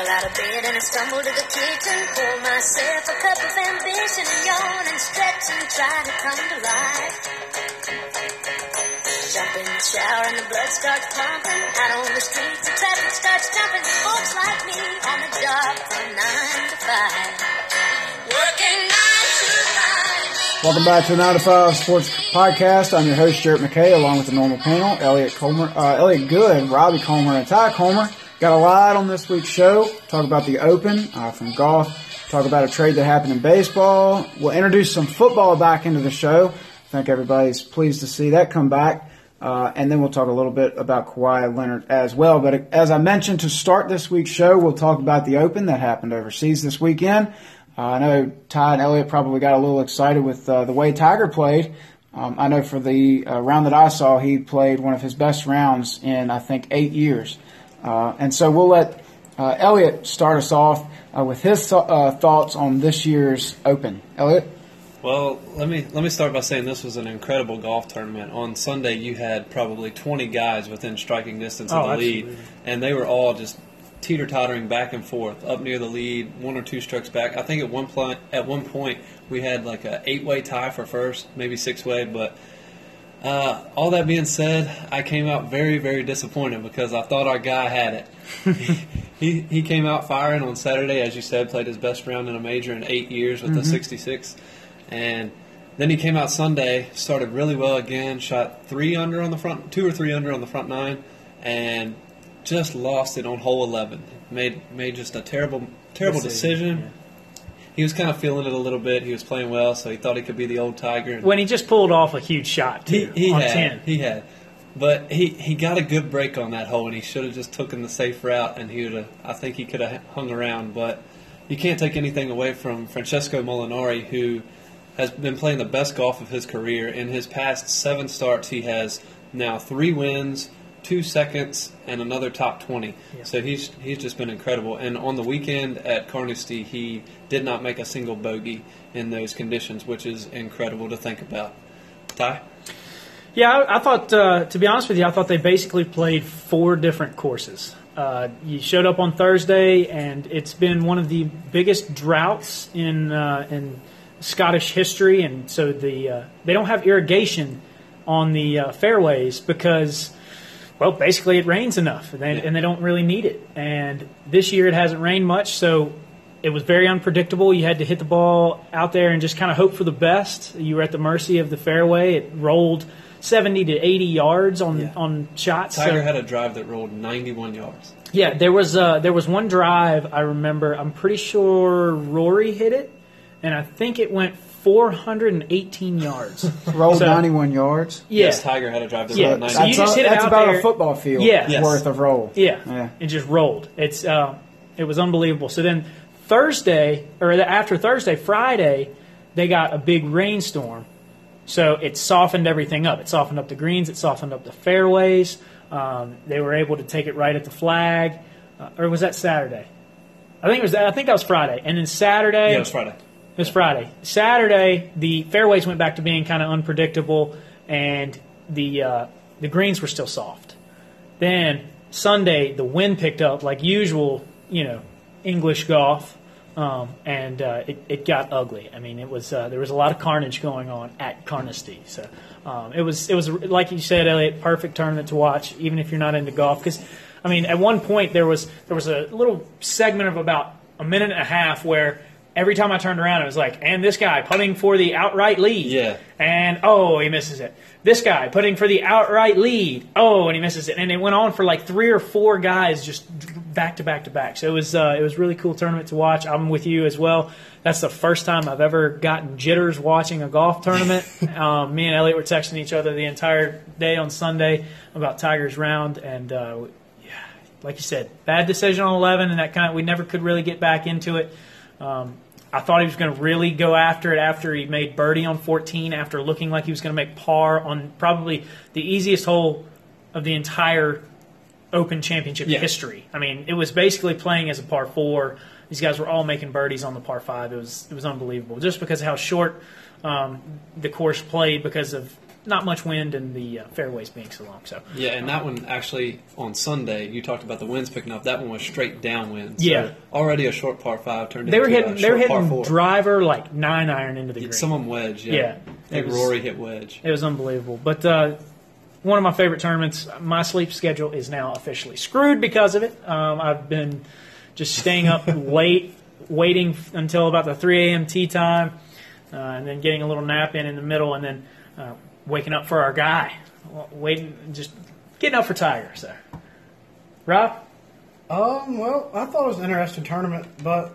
Scramble out of bed and I stumble to the kitchen. Pour myself a cup of ambition and yawn and stretch and try to come to life. Jump in the shower and the blood starts pumping. Out on the streets, the traffic starts jumping. Folks like me on the job from nine to five. Working nine to five. Welcome back to the 9 to 5 Sports Podcast. I'm your host, Jarrett McKay, along with the normal panel, Elliot Comer, uh, Elliot Good, Robbie Comer, and Ty Comer. Got a lot on this week's show. Talk about the Open uh, from golf. Talk about a trade that happened in baseball. We'll introduce some football back into the show. I think everybody's pleased to see that come back. Uh, and then we'll talk a little bit about Kawhi Leonard as well. But as I mentioned to start this week's show, we'll talk about the Open that happened overseas this weekend. Uh, I know Ty and Elliot probably got a little excited with uh, the way Tiger played. Um, I know for the uh, round that I saw, he played one of his best rounds in I think eight years. Uh, and so we'll let uh, Elliot start us off uh, with his th- uh, thoughts on this year's Open. Elliot. Well, let me let me start by saying this was an incredible golf tournament. On Sunday, you had probably 20 guys within striking distance of Oh, the lead, and they were all just teeter tottering back and forth, up near the lead, one or two strokes back. I think at one point, at one point, we had like a eight way tie for first, maybe six way. But uh, all that being said, I came out very very disappointed because I thought our guy had it. he he came out firing on Saturday, as you said, played his best round in a major in eight years with the 66, and then he came out Sunday, started really well again, shot three under on the front, two or three under on the front nine, and just lost it on hole 11. Made made just a terrible terrible Decision, decision. He was kind of feeling it a little bit. He was playing well, so he thought he could be the old Tiger. When he just pulled off a huge shot he, he on had, ten. He had. But he, he got a good break on that hole, and he should have just taken the safe route, and he would have. I think he could have hung around. But you can't take anything away from Francesco Molinari, who has been playing the best golf of his career. In his past seven starts, he has now three wins, two seconds, and another top twenty. Yeah. So he's he's just been incredible. And on the weekend at Carnoustie, he did not make a single bogey in those conditions, which is incredible to think about. Ty. Yeah, I, I thought, uh, to be honest with you, I thought they basically played four different courses. Uh, you showed up on Thursday, and it's been one of the biggest droughts in uh, in Scottish history, and so the uh, they don't have irrigation on the uh, fairways because, well, basically it rains enough, and they, Yeah. and they don't really need it. And this year it hasn't rained much, so it was very unpredictable. You had to hit the ball out there and just kind of hope for the best. You were at the mercy of the fairway. It rolled 70 to 80 yards on Yeah. on shots. Tiger So- had a drive that rolled 91 yards. yeah, there was uh, there was one drive I remember. I'm pretty sure Rory hit it, and I think it went 418 yards. Rolled So- 91 yards. Yeah, Yes, Tiger had a drive that Yeah, rolled so 91 you That's, just a- it that's out about there. a football field Yeah. Yes. worth of roll. Yeah, Yeah. it just rolled. It's uh, it was unbelievable. So then Thursday or after Thursday, Friday, they got a big rainstorm. So it softened everything up. It softened up the greens. It softened up the fairways. Um, they were able to take it right at the flag, uh, or was that Saturday? I think it was. I think that was Friday. And then Saturday, Yeah, it was Friday. Was Friday. Saturday, the fairways went back to being kind of unpredictable, and the uh, the greens were still soft. Then Sunday, the wind picked up like usual, you know, English golf, um, and uh, it, it got ugly. I mean, it was uh, there was a lot of carnage going on at Carnoustie. So um, it was it was like you said, Elliot, perfect tournament to watch, even if you're not into golf. Because I mean, at one point there was there was a little segment of about a minute and a half where. Every time I turned around, it was like, and this guy putting for the outright lead. Yeah. And oh, he misses it. This guy putting for the outright lead. Oh, and he misses it. And it went on for like three or four guys just back to back to back. So it was uh, it was a really cool tournament to watch. I'm with you as well. That's the first time I've ever gotten jitters watching a golf tournament. um, me and Elliot were texting each other the entire day on Sunday about Tiger's round, and uh, yeah, like you said, bad decision on 11, and that kind of we never could really get back into it. Um, I thought he was going to really go after it after he made birdie on 14, after looking like he was going to make par on probably the easiest hole of the entire Open Championship Yeah. history. I mean, it was basically playing as a par four. These guys were all making birdies on the par five. It was it was unbelievable, just because of how short um, the course played because of not much wind and the uh, fairways being so long. So Yeah, and that one actually on Sunday you talked about the winds picking up. That one was straight downwind. So Yeah. already a short par five turned they were into hitting they were hitting driver like nine iron into the green. Some of them wedge. Yeah, Yeah. I think was- Rory hit wedge. It was unbelievable. But uh, one of my favorite tournaments. My sleep schedule is now officially screwed because of it. Um, I've been just staying up late, waiting until about the 3 a.m. tea time, uh, and then getting a little nap in in the middle, and then uh, waking up for our guy. Waiting, just getting up for Tiger. So, Rob, Um, well, I thought it was an interesting tournament, but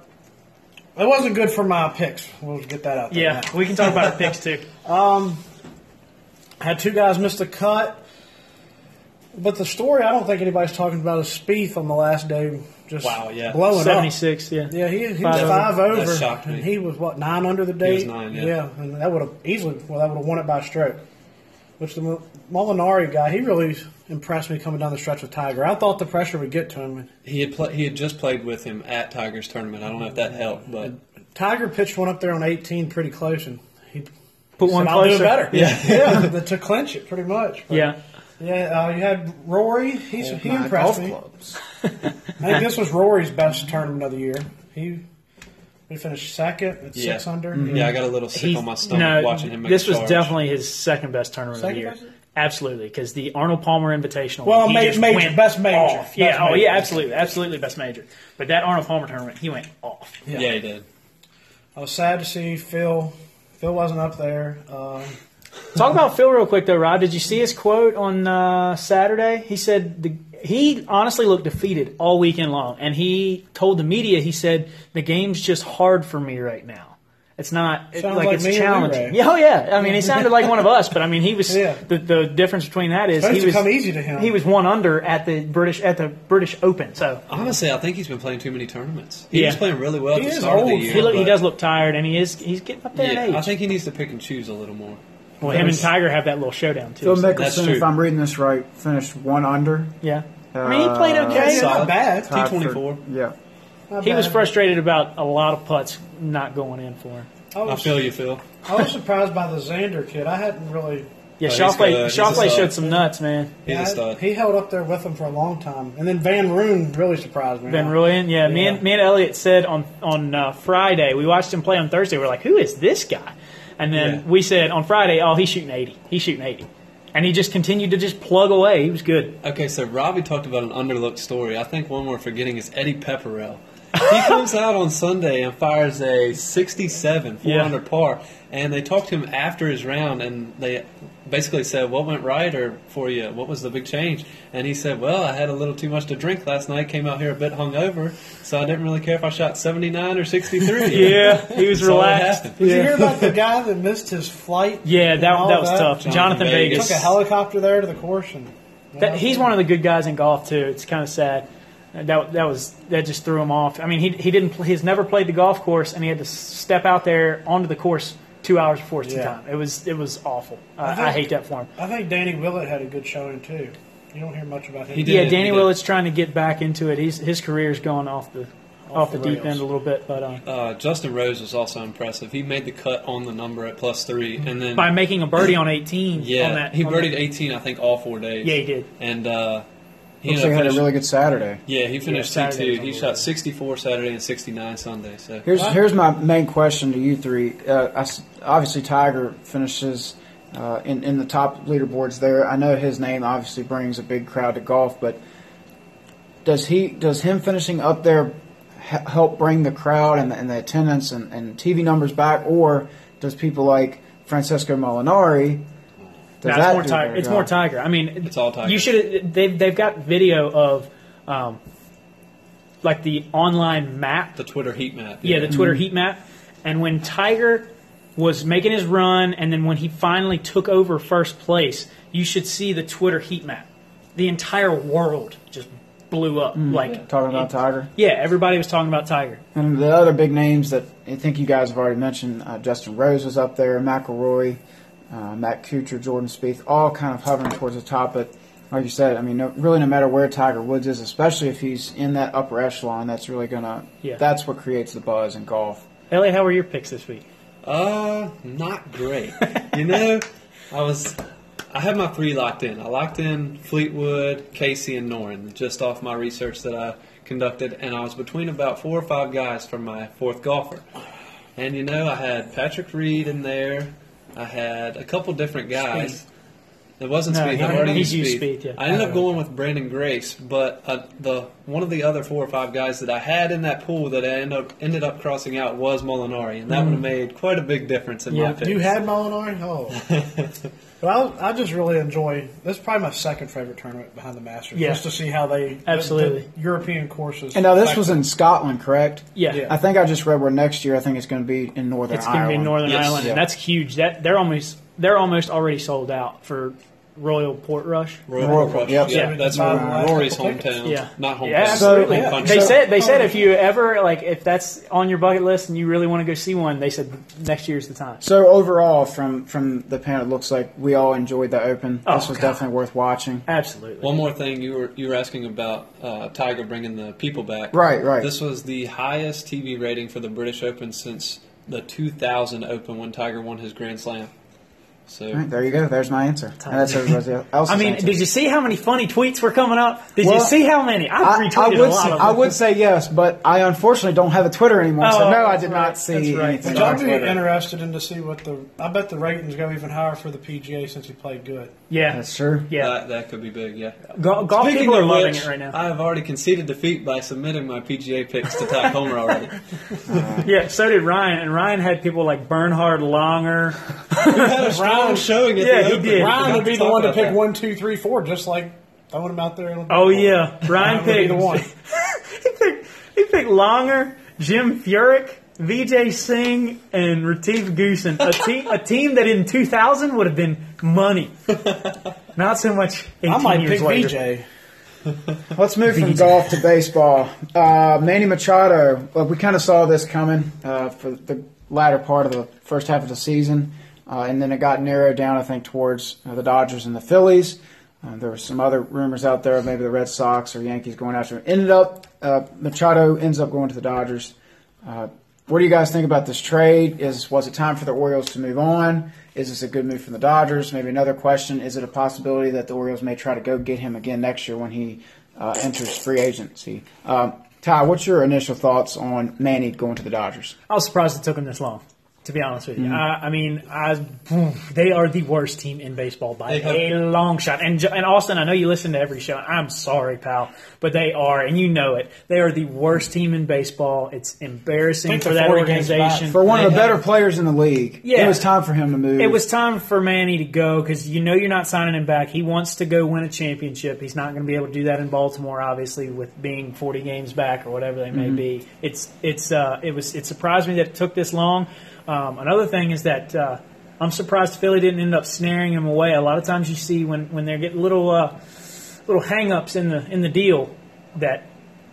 it wasn't good for my picks. We'll get that out there. yeah, now. we can talk about our picks too. Um, had two guys miss the cut. But the story I don't think anybody's talking about is Spieth on the last day just Wow, yeah. blowing up. 76, yeah. Yeah, he, he Five was over. five over, That shocked me. and he was what nine under the date. was nine, yeah. and that would have easily well that would have won it by a stroke. Which the Molinari guy, he really impressed me coming down the stretch with Tiger. I thought the pressure would get to him. He had pla he had just played with him at Tiger's tournament. I don't know if that helped, but Tiger pitched one up there on 18 pretty close, and he Put said, one "I'll do it better." Yeah. yeah, to clinch it pretty much. But, Yeah. yeah. Uh, you had Rory. He's, he My impressed golf me. clubs. I think this was Rory's best tournament of the year. He he finished second at yeah, six under. Yeah, I got a little sick He's- on my stomach no, watching him. Make This a was charge. definitely his second best tournament Second of the year. best? Absolutely, because the Arnold Palmer Invitational. Well, he ma- just major, went best major. off. Yeah, Best oh major. yeah, absolutely, absolutely best major. But that Arnold Palmer tournament, he went off. Yeah. he did. I was sad to see Phil. Phil wasn't up there. Um, Talk about Phil real quick though, Rod. Did you see his quote on uh, Saturday? He said the, he honestly looked defeated all weekend long, and he told the media he said the game's just hard for me right now. It's not it- like, like it's challenging. Yeah, oh yeah. I mean, he sounded like one of us, but I mean, he was Yeah. the, the difference between that is Supposed he to was come easy to him. He was one under at the British at the British Open, so Honestly, I think he's been playing too many tournaments. He Yeah. was playing really well He at the is start of the old. year. he, look, he does look tired, and he is he's getting up there in Yeah, age. I think he needs to pick and choose a little more. well, him and Tiger have that little showdown too. Phil so- Mickelson, if I'm reading this right, finished one under. yeah, I mean, he played Uh, okay. yeah, not bad. tied T24. Yeah. Not He was frustrated about a lot of putts not going in for him. I I was, feel you, Phil. I was surprised by the Xander kid. I hadn't really. Yeah, Oh, he's Schauffele, good. He's a Schauffele stud. showed some nuts, man. He's a I- stud. he held up there with him for a long time, and then Van Rooyen really surprised me. Been Ruin, yeah. Me and me and Elliot said on on uh, Friday we watched him play on Thursday. We're like, who is this guy? And then Yeah. we said on Friday, oh, he's shooting eighty. He's shooting eighty, and he just continued to just plug away. He was good. Okay, so Robbie talked about an underlooked story. I think one we're forgetting is Eddie Pepperell. He comes out on Sunday and fires a 67, 4 Yeah. under par, and they talked to him after his round, and they basically said, "What went right, or for you? What was the big change?" And he said, "Well, I had a little too much to drink last night. Came out here a bit hungover, so I didn't really care if I shot 79 or 63." Yeah, he was That's relaxed. happened. Did you hear about the guy that missed his flight? Yeah, and that all that was tough. Jonathan Jhonattan Vegas. Took a helicopter there to the course, and That, he's one of the good guys in golf too. It's kind of sad. That that was that just threw him off. I mean, he he didn't he's never played the golf course, and he had to step out there onto the course two hours before his tee Yeah. time. It was it was awful. I, think- I hate that for him. I think Danny Willett had a good showing too. You don't hear much about him. He did. Yeah, he Danny did. Willett's trying to get back into it. He's his career's going off the off, the, the deep end a little bit, but uh, Uh, Justin Rose was also impressive. He made the cut on the number at plus three, and then by making a birdie on 18, yeah, on that, he on birdied that- 18, I think, all four days. Yeah, he did. And uh, he Looks like he up had a really good Saturday. Yeah, he finished yeah, T2. He shot 64 Saturday and 69 Sunday. So Here's here's my main question to you three. Uh, I s obviously, Tiger finishes uh, in in the top leaderboards there. I know his name obviously brings a big crowd to golf, but does he does him finishing up there h- help bring the crowd and the, and the attendance and, and TV numbers back, or does people like Francesco Molinari? Does No, it's more tiger. It's more tiger. I mean, It's all Tiger. You should. They've they've got video of, um, like the online map. the Twitter heat map. Yeah, the Twitter heat map. And when Tiger was making his run, and then when he finally took over first place, you should see the Twitter heat map. The entire world just blew up. Like Talking about Tiger. Yeah, everybody was talking about Tiger. And the other big names that I think you guys have already mentioned, uh, Justin Rose was up there, McIlroy, uh, Matt Kuchar, Jordan Spieth, all kind of hovering towards the top. But like you said, I mean, no, really, no matter where Tiger Woods is, especially if he's in that upper echelon, that's really gonna. Yeah. That's what creates the buzz in golf. Elliot, how were your picks this week? Uh, not great. you know, I was I had my three locked in. I locked in Fleetwood, Casey, and Noren just off my research that I conducted, and I was between about four or five guys for my fourth golfer. And you know, I had Patrick Reed in there. I had a couple different guys. It wasn't No, Spieth. I've already used used Spieth. Speed, yeah. I ended up going with Branden Grace, but uh, the one of the other four or five guys that I had in that pool that I ended up, ended up crossing out was Molinari, and that would have made quite a big difference in Yeah. my pick. You had Molinari? Oh. but I, I just really enjoy. This is probably my second favorite tournament behind the Masters. Yeah. Just to see how they Absolutely. the European courses. And now this was in Scotland, correct? Yeah. Yeah. I think I just read where next year I think it's going to be in Northern It's going to Ireland. be Northern Yes. Ireland, Yeah. and that's huge. That they're almost they're almost already sold out for Royal Portrush. Royal, Royal Rush. Yep. Yeah, Yeah. that's Five Rory's hometown. Yeah. not hometown. Yeah, absolutely. So- home they said they said if you ever like if that's on your bucket list and you really want to go see one, they said next year's the time. So overall, from from the panel, it looks like we all enjoyed the Open. Oh, this was God. definitely worth watching. Absolutely. One more thing, you were you were asking about uh, Tiger bringing the people back. Right, right. This was the highest TV rating for the British Open since the 2000 Open when Tiger won his Grand Slam. So All right, there you go. There's my answer. And that's everybody else's I mean, answer. did you see how many funny tweets were coming up? Did Well, you see how many? I I, retweeted I a would lot say, of I would say yes, but I unfortunately don't have a Twitter anymore, so Oh, no, I did right. not see That's right. anything. Would on y'all be interested in to see what the? I bet the ratings go even higher for the PGA since he played good. Yeah, That's true. yeah. that, that could be big, yeah. Go- golf Speaking people are loving which, it right now. I have already conceded defeat by submitting my PGA picks to Ty Comer already. yeah, so did Ryan, and Ryan had people like Bernhard Langer. had a strong showing at Yeah, the he did. We Ryan would be the one to pick that. one, two, three, four, just like throwing him out there. in the- Oh yeah, Ryan would picked the one. he picked he picked Langer, Jim Furyk, Vijay Singh, and Retief Goosen. A team a team that in 2000 would have been money. Not so much 18 I might years pick later. VJ. Let's move from golf to baseball. Uh, Manny Machado. Well, we kind of saw this coming uh, for the latter part of the first half of the season, and then it got narrowed down, I think, towards uh, the Dodgers and the Phillies. Uh, there were some other rumors out there, of maybe the Red Sox or Yankees going after him. Ended up, uh, Machado ends up going to the Dodgers. Uh, what do you guys think about this trade? Is was it time for the Orioles to move on? Is this a good move from the Dodgers? Maybe another question: Is it a possibility that the Orioles may try to go get him again next year when he uh, enters free agency? Um, Ty, what's your initial thoughts on Manny going to the Dodgers? I was surprised it took him this long. To be honest with you, I, I mean, I, they are the worst team in baseball by a long shot. And and Austin, I know you listen to every show. I'm sorry, pal, but they are, and you know it. They are the worst team in baseball. It's embarrassing for that 40 games back. organization. For one of the better players in the league, Yeah. it was time for him to move. It was time for Manny to go because you know you're not signing him back. He wants to go win a championship. He's not going to be able to do that in Baltimore, obviously, with being 40 games back or whatever they may be. It's it's uh, it was it surprised me that it took this long. Um, another thing is that uh, I'm surprised Philly didn't end up snaring him away. A lot of times you see when when they're getting little uh, little hang-ups in the in the deal that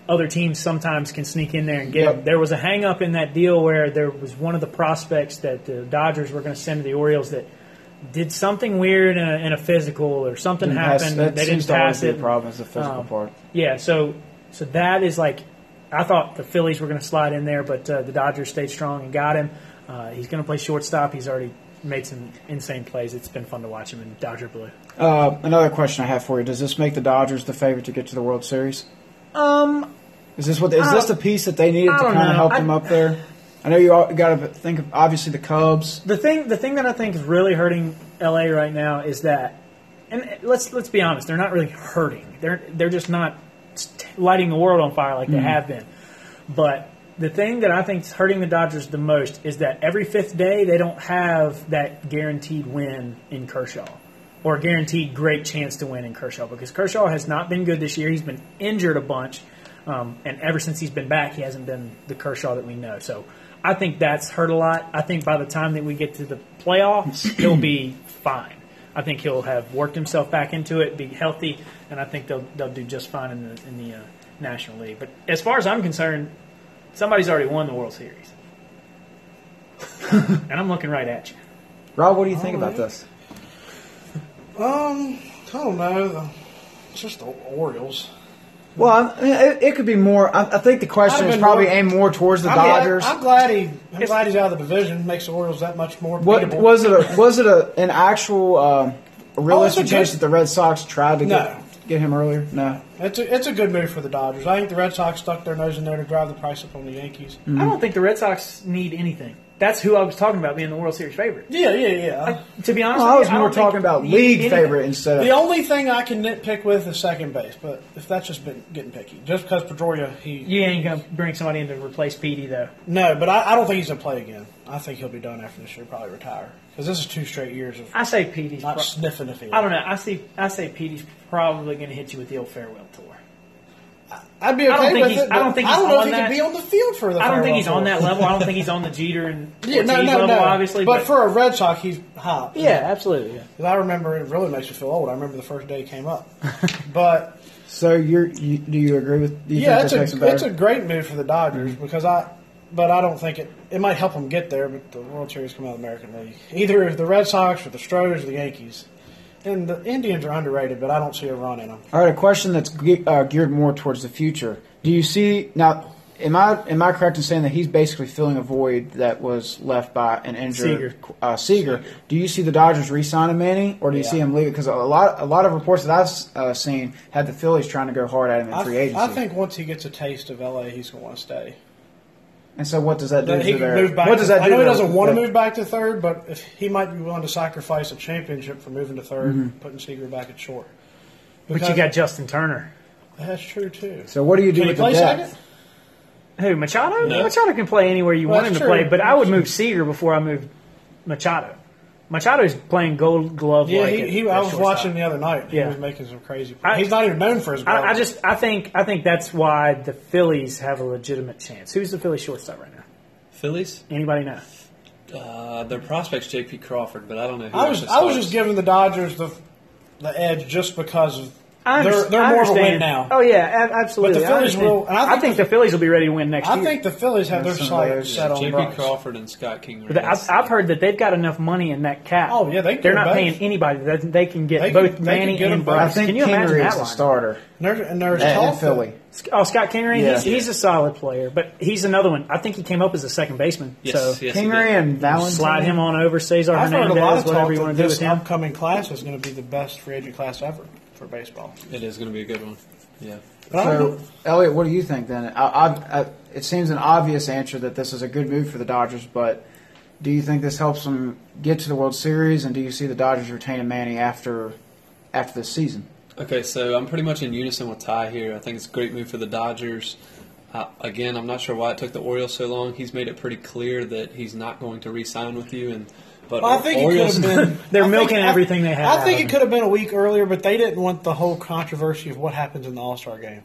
other teams sometimes can sneak in there and get Yep. him. There was a hang-up in that deal where there was one of the prospects that the Dodgers were going to send to the Orioles that did something weird in a, in a physical or something pass- happened. that they didn't pass it. a problem. Is the physical Um, part. Yeah, so so that is like I thought the Phillies were going to slide in there, but uh, the Dodgers stayed strong and got him. Uh, he's going to play shortstop. He's already made some insane plays. It's been fun to watch him in Dodger blue. Uh, another question I have for you: Does this make the Dodgers the favorite to get to the World Series? Um, Is this what? Is this the piece that they needed to kind of help I- them up there? I know you got to think of obviously the Cubs. the thing the thing that I think is really hurting LA right now is that, and let's let's be honest, they're not really hurting. They're they're just not lighting the world on fire like they have been. But the thing that I think is hurting the Dodgers the most is that every fifth day they don't have that guaranteed win in Kershaw. Or a guaranteed great chance to win in Kershaw because Kershaw has not been good this year. He's been injured a bunch, um, and ever since he's been back, he hasn't been the Kershaw that we know. So I think that's hurt a lot. I think by the time that we get to the playoffs, he'll be fine. I think he'll have worked himself back into it, be healthy, and I think they'll they'll do just fine in the in the uh, National League. But as far as I'm concerned, somebody's already won the World Series, and I'm looking right at you. Rob, what do you think about this? Um, I don't know. It's just the Orioles. Well, I mean, it, it could be more. I, I think the question is probably more- aimed more towards the I'm glad- Dodgers. I'm glad he. I'm glad he's out of the division. Makes the Orioles that much more. What beatable. was it? A, was it a, an actual uh, realistic good- chance that the Red Sox tried to No. get, get him earlier? No. It's a, it's a good move for the Dodgers. I think the Red Sox stuck their nose in there to drive the price up on the Yankees. Mm-hmm. I don't think the Red Sox need anything. That's who I was talking about being the World Series favorite. Yeah, yeah, yeah. To be honest, Well, I was you, more don't talking about league anything. favorite instead of. the only thing I can nitpick with is second base, but if that's just been getting picky, just because Pedroia, he You ain't gonna bring somebody in to replace Petey though. no, but I, I don't think he's gonna play again. I think he'll be done after this year, probably retire because this is two straight years of I say Petey's. not pro- sniffing the field. I don't know. I see. I say Petey's probably going to hit you with the old farewell tour. I'd be okay I don't think with he's- it. I don't but think I he's don't know on if he that- could be on the field for the. I don't think farewell he's on that level. I don't think he's on the Jeter and Yeah, no, no, level, no. obviously. but, for a Red Sox, he's hot. yeah, absolutely. Yeah. 'Cause I remember it really makes me feel old. I remember the first day he came up, but so you're, you do you agree with? Do you yeah, think it's a takes it's a great move for the Dodgers mm-hmm. because I, but I don't think it it might help them get there. But the World Series come out of the American League, either the Red Sox or the Stros or the Yankees, and the Indians are underrated, but I don't see a run in them. All right, a question that's ge- uh, geared more towards the future. Do you see now? Am I am I correct in saying that he's basically filling a void that was left by an injured Uh, Seager? Do you see the Dodgers re-signing Manny, or do you Yeah. see him leaving? Because a lot a lot of reports that I've uh, seen had the Phillies trying to go hard at him in I, free agency. I think once he gets a taste of LA, he's going to want to stay. And so, what does that do That he to their? move back. What does to, that do? I know he doesn't want to move back to third, but if he might be willing to sacrifice a championship for moving to 3rd Mm-hmm. putting Seager back at short. But you got Justin Turner. that's true too. So, what do you do Can he with the play depth? second? Who Machado? No. Machado can play anywhere you Well, want him that's to play, but I would move Seager before I moved Machado. Machado is playing Gold Glove. Yeah, like he, at- he, at I was shortstop. watching the other night. Yeah. He was making some crazy. I- he's not even known for his. I, I just I think I think that's why the Phillies have a legitimate chance. Who's the Phillies shortstop right now? Phillies, Anybody know? uh, their prospects J.P. Crawford, but I don't know. Who I was I was just giving the Dodgers the the edge just because of I they're they're I more of a win now. Oh yeah, absolutely. But the Phillies understand. will- and I I think think the- the Phillies will be ready to win next I year. I think the Phillies have their That's some of set on J.P. Bryce. Crawford and Scott King. But I've, I've heard that they've got enough money in that cap. Oh, yeah, they can they're not both. paying anybody. That they can get They both can Manny get and both. I Bryce. think Can you imagine Kingery that is the starter And there's, and there's at, talk Philly. Oh, Scott Kingery, Yeah. he's, he's a solid player, but he's another one. I think he came up as a second baseman. Yes, so yes, Kingery and Valentine. slide him on over. Cesar I've heard a lot of whatever talk you that want to do this with him. upcoming class is going to be the best free agent class ever for baseball. It is going to be a good one. Yeah. But So, Elliot, what do you think then? I, I, I, it seems an obvious answer that this is a good move for the Dodgers, but do you think this helps them get to the World Series, and do you see the Dodgers retaining Manny after after this season? Okay, so I'm pretty much in unison with Ty here. I think it's a great move for the Dodgers. Uh, again, I'm not sure why it took the Orioles so long. He's made it pretty clear that he's not going to re-sign with you, and but Well, I think Orioles. it could have been. They're I think- milking I- everything they have I think it could have been a week earlier, but they didn't want the whole controversy of what happens in the All Star game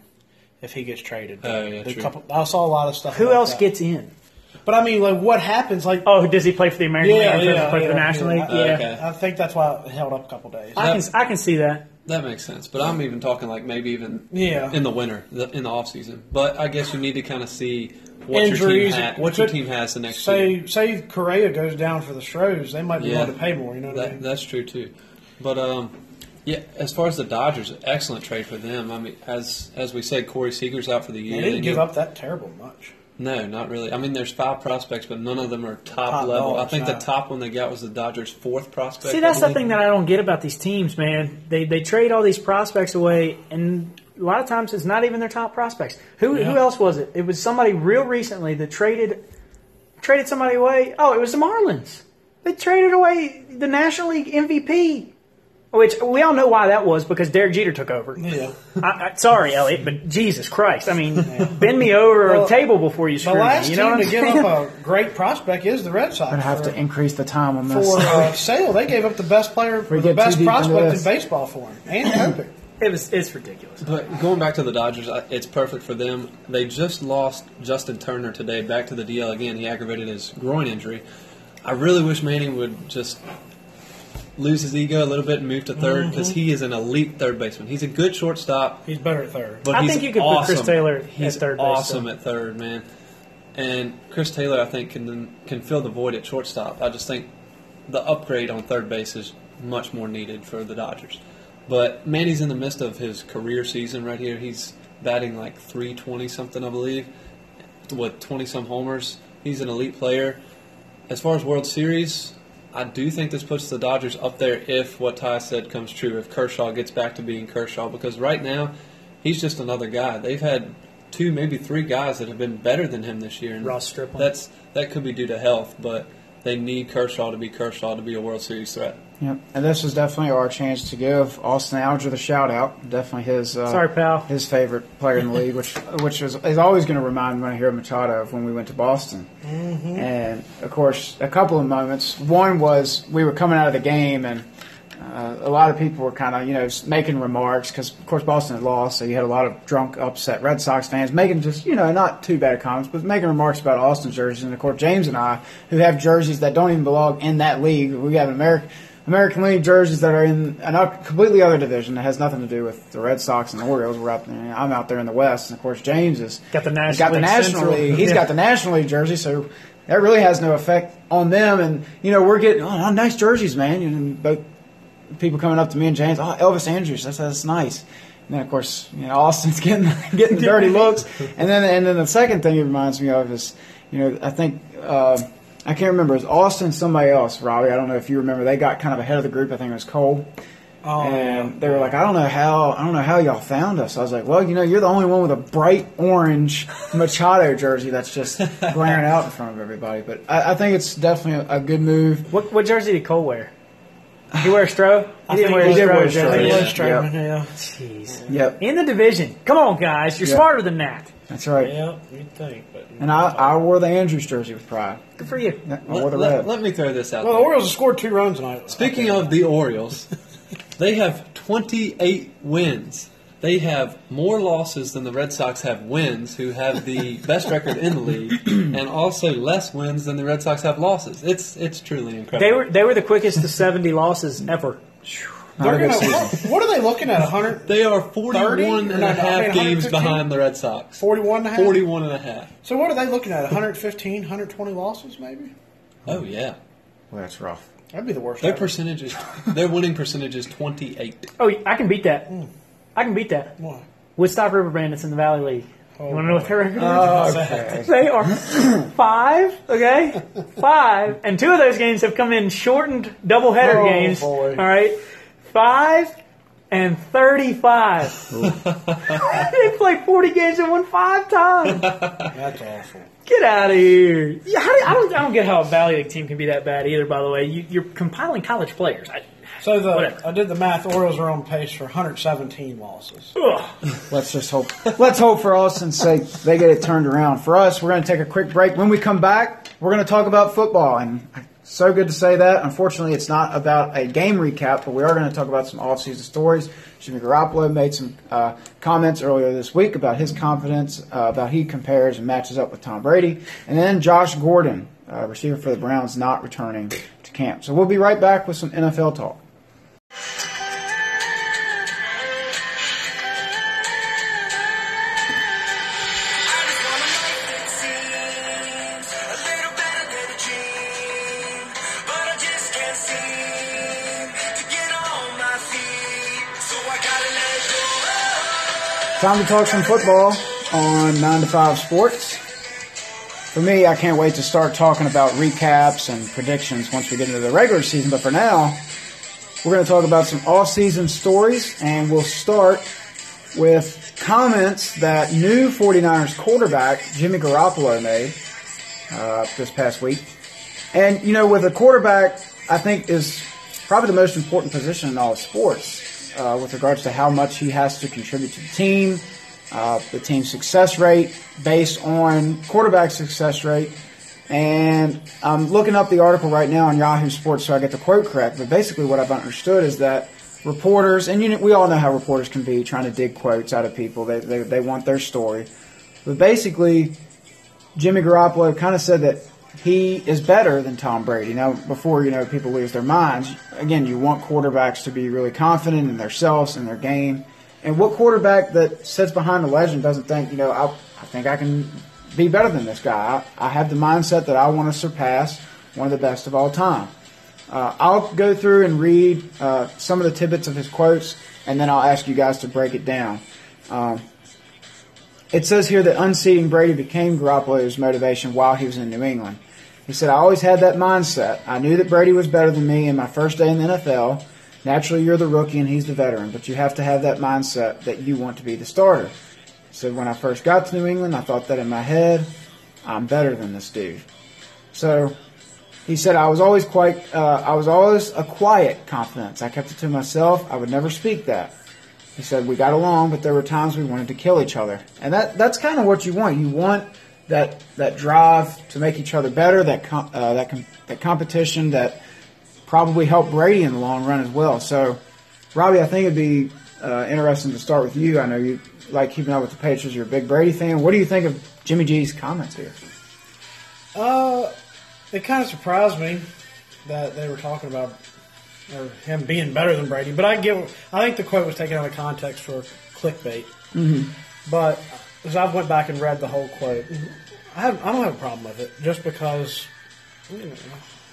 if he gets traded. Oh, yeah, The true. couple, I saw a lot of stuff. Who else that. gets in? But I mean, like, what happens? Like, Oh, does he play for the American yeah, League? or yeah, play yeah, for the National yeah. League? Oh, Yeah, okay. I think that's why it held up a couple days. I can I can see that. That makes sense, but I'm even talking like maybe even Yeah. in the winter, the, in the off season. But I guess you need to kind of see what your Injuries, team ha- what your team has the next year. Say, say Correa goes down for the Stros, they might be Yeah. willing to pay more. You know what I That, mean? that's true too. But um, yeah, as far as the Dodgers, excellent trade for them. I mean, as as we said, Corey Seager's out for the year. they didn't and give you- up that terrible much. No, not really. I mean, there's five prospects, but none of them are top, Top level. dogs, I think no. the top one they got was the Dodgers' fourth prospect. See, that's the thing that I don't get about these teams, man. They they trade all these prospects away, and a lot of times it's not even their top prospects. Who Yeah. who else was it? It was somebody real recently that traded traded somebody away. Oh, it was the Marlins. They traded away the National League MVP, which we all know why that was because Derek Jeter took over. Yeah. I, I, sorry, Elliot, but Jesus Christ! I mean, bend me over Well, a table before you The screw me. last You know what team I'm to give up a great prospect is the Red Sox. I'm gonna have for, to increase the time on this. for uh, Sale. They gave up the best player, We the best too deep into prospect in this. baseball for him, and Kopech. It was it's ridiculous. But going back to the Dodgers, it's perfect for them. They just lost Justin Turner today back to the DL again. He aggravated his groin injury. I really wish Manning would just lose his ego a little bit and move to third Mm-hmm. because he is an elite third baseman. He's a good shortstop. He's better at third. But I he's think you could put Chris awesome. Taylor at He's third base, awesome though. at third, man. And Chris Taylor, I think, can can fill the void at shortstop. I just think the upgrade on third base is much more needed for the Dodgers. But Manny's in the midst of his career season right here. He's batting like 320 something, I believe, with 20 some homers. He's an elite player. As far as World Series, I do think this puts the Dodgers up there if what Ty said comes true, if Kershaw gets back to being Kershaw, because right now he's just another guy. They've had two, maybe three guys that have been better than him this year. And Ross Stripling. That's that could be due to health, but they need Kershaw to be Kershaw to be a World Series threat. Yep. And this is definitely our chance to give Austin Alger the shout out. Definitely his uh, Sorry, pal. his favorite player in the league, which which is, is always going to remind me when I hear Machado of when we went to Boston. And of course, a couple of moments. One was we were coming out of the game and. Uh, a lot of people were kind of, you know, making remarks because, of course, Boston had lost, so you had a lot of drunk, upset Red Sox fans making just, you know, not too bad comments, but making remarks about Austin jerseys. And of course, James and I, who have jerseys that don't even belong in that league, we have American American League jerseys that are in a completely other division that has nothing to do with the Red Sox and the Orioles. We're out there. I'm out there in the West, and of course, James is Got the National got the League National Central. League. He's Yeah. got the National League jersey, so that really has no effect on them. And you know, we're getting oh, nice jerseys, man. And both people coming up to me and James, oh, Elvis Andrus, that's that's nice. And then of course, you know, Austin's getting getting dirty looks. And then and then the second thing it reminds me of is, you know, I think uh, I can't remember. It was Austin, somebody else, Robbie. I don't know if you remember. They got kind of ahead of the group. I think it was Cole. Oh, and they were like, I don't know how, I don't know how y'all found us. I was like, well, you know, you're the only one with a bright orange Machado jersey that's just glaring out in front of everybody. But I, I think it's definitely a, a good move. What, what jersey did Cole wear? Did he wear a Stro? He didn't wear he a did wear a Stro Stro, jersey. I think it yeah. Jeez. Yep, In the division. Come on, guys. You're Yeah. smarter than that. That's right. Yeah, you'd think. But And I, I wore the Andrus jersey with pride. Good for you. Yeah, I wore the Let, red. let- let me throw this out Well, the. Orioles have scored two runs tonight. Speaking of the Orioles, they have 28 wins. They have more losses than the Red Sox have wins, who have the best record in the league, and also less wins than the Red Sox have losses. It's it's truly incredible. They were they were the quickest to 70 losses ever. Not a they're gonna, what, what are they looking at? 100, They are 41 and a No, no, I half mean, games behind the Red Sox. 41 and a half? 41 and a half. So what are they looking at? 115, 120 losses, maybe? Oh yeah. Well, that's rough. That'd be the worst. Their ever. percentage is their winning percentage is 28. Oh, I can beat that. Hmm. I can beat that. Why? Woodstock River Bandits in the Valley League. Oh, you want to know what their record is? Oh, Okay. They are five, okay? Five. And two of those games have come in shortened doubleheader Oh, games. boy. All right? Five and 35. they played 40 games and won five times. That's awful. Get out of here. Yeah, how do- I, don't, I don't get how a Valley League team can be that bad either, by the way. You, you're compiling college players. I, So the Whatever. I did the math. Orioles are on pace for 117 losses. ugh. Let's just hope. Let's hope for Austin's sake they get it turned around. For us, we're going to take a quick break. When we come back, we're going to talk about football. And so good to say that. Unfortunately, it's not about a game recap, but we are going to talk about some off-season stories. Jimmy Garoppolo made some uh, comments earlier this week about his confidence, uh, about he compares and matches up with Tom Brady, and then Josh Gordon, uh, receiver for the Browns, not returning to camp. So we'll be right back with some NFL talk. Time to talk some football on 9 to 5 Sports. For me, I can't wait to start talking about recaps and predictions once we get into the regular season. But for now, we're going to talk about some off-season stories, and we'll start with comments that new 49ers quarterback Jimmy Garoppolo made uh, this past week. And, you know, with a quarterback, I think is probably the most important position in all sports uh, with regards to how much he has to contribute to the team, uh, the team's success rate based on quarterback success rate. And I'm looking up the article right now on Yahoo Sports so I get the quote correct. But basically, what I've understood is that reporters, and you know, we all know how reporters can be trying to dig quotes out of people, they, they, they want their story. But basically, Jimmy Garoppolo kind of said that he is better than Tom Brady. Now, before you know people lose their minds, again, you want quarterbacks to be really confident in themselves and their game. And what quarterback that sits behind a legend doesn't think, you know, I, I think I can be better than this guy. I, I have the mindset that I want to surpass one of the best of all time. Uh, I'll go through and read uh, some of the tidbits of his quotes, and then I'll ask you guys to break it down. Um, it says here that unseating Brady became Garoppolo's motivation while he was in New England. He said, I always had that mindset. I knew that Brady was better than me in my first day in the NFL. Naturally, you're the rookie and he's the veteran, but you have to have that mindset that you want to be the starter. Said, when I first got to New England, I thought that in my head, I'm better than this dude. So he said, I was always quite, uh, I was always a quiet confidence. I kept it to myself. I would never speak that. He said, we got along, but there were times we wanted to kill each other. And that, that's kind of what you want. You want that, that drive to make each other better, that, com- uh, that, com- that competition that probably helped Brady in the long run as well. So, Robbie, I think it'd be uh, interesting to start with you. I know you like keeping up with the Patriots. You're a big Brady fan. What do you think of Jimmy G's comments here? Uh, it kind of surprised me that they were talking about or him being better than Brady. But I give, I think the quote was taken out of context for clickbait. Mm-hmm. But as I went back and read the whole quote, I, have, I don't have a problem with it just because. You know,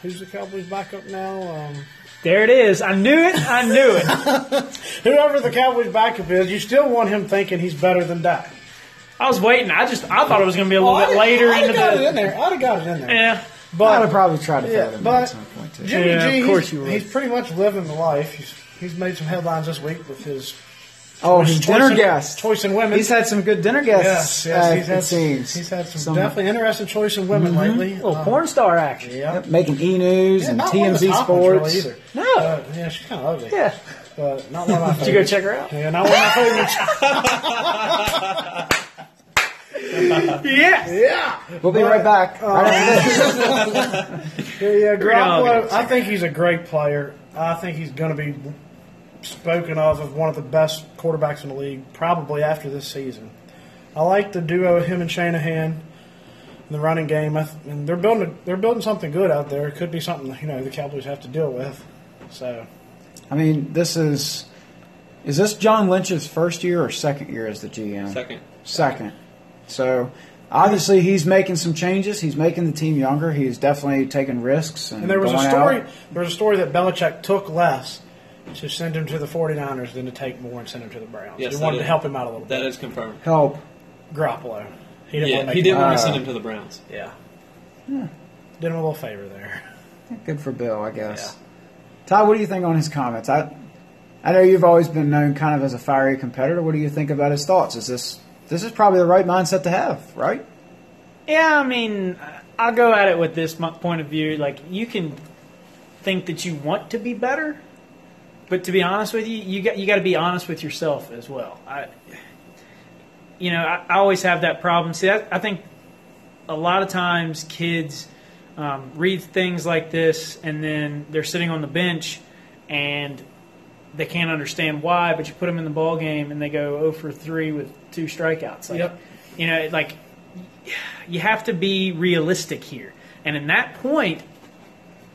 who's the Cowboys backup now? Um, There it is. I knew it. I knew it. whoever the Cowboys backup is, you still want him thinking he's better than Dak. I was waiting. I just I thought it was going to be a little bit later I'd into have got it in the. there. I'd have got it in there. Yeah. But I But would probably try to throw Yeah, them but at some point too. Jimmy Yeah, G, of course you would. he's pretty much living the life. He's he's made some headlines this week with his Oh, his dinner in- guest. choice in women. He's had some good dinner guests. yes, uh, he's had it seems. he's had some, Some- definitely interesting choice in women lately. little Uh, porn star action. Yeah, Yep, making E News Yeah, and not one of the TMZ Sports. really either. No. Uh, yeah, she's kind of ugly. Yeah. but not one of my Did you go check her out? Yeah, not one of my favorites. Yes. yeah, We'll be right back. uh, right after this. yeah, yeah. We're all gonna Garoppolo. I think he's a great player. I think he's going to be spoken of as one of the best quarterbacks in the league, probably after this season. I like the duo of him and Shanahan in the running game, I th- and they're building they're building something good out there. It could be something you know the Cowboys have to deal with. So I mean, this is is this John Lynch's first year or second year as the GM? Second. Second. So obviously he's making some changes. He's making the team younger. He's definitely taking risks. And, And there was a story. out. There was a story that Belichick took less to send him to the 49ers than to take more and send him to the Browns. Yes, he wanted is- to help him out a little That bit. is confirmed. help. Garoppolo. He didn't Yeah, want to he didn't want to send him to the Browns. Yeah. Did him a little favor there. Good for Bill, I guess. Todd, what do you think on his comments? I I know you've always been known kind of as a fiery competitor. What do you think about his thoughts? Is this this is probably the right mindset to have, right? Yeah, I mean, I'll go at it with this point of view. Like, you can think that you want to be better, but to be honest with you, you got you got to be honest with yourself as well. I, you know, I, I always have that problem. See, I, I think a lot of times kids um, read things like this, and then they're sitting on the bench, and they can't understand why. But you put them in the ball game, and they go 0 for three with two strikeouts. Like, Yep. You know, like you have to be realistic here. And in that point,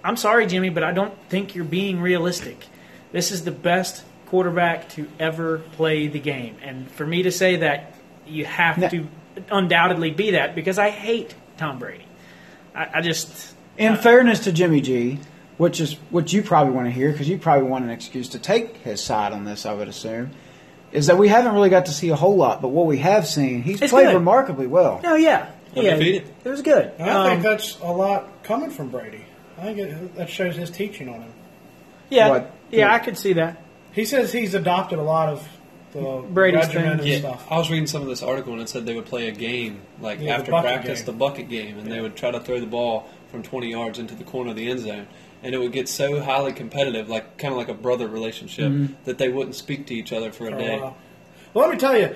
I'm sorry, Jimmy, but I don't think you're being realistic. This is the best quarterback to ever play the game. And for me to say that, you have No. to undoubtedly be that because I hate Tom Brady. I, I just. In fairness to Jimmy G, which is what you probably want to hear because you probably want an excuse to take his side on this, I would assume, is that we haven't really got to see a whole lot. But what we have seen, he's played good. remarkably well. No, yeah. Yeah, Undefeated. it was good. And I think Um, that's a lot coming from Brady. I think it, that shows his teaching on him. yeah, What- yeah, what- I could see that. He says he's adopted a lot of the Brady's regimen thing. and Yeah, stuff. I was reading some of this article and it said they would play a game like Yeah, the after bucket practice, game. the bucket game, and they would try to throw the ball from 20 yards into the corner of the end zone, and it would get so highly competitive, like kind of like a brother relationship, Mm-hmm. that they wouldn't speak to each other for a for a day. while. Well, let me tell you,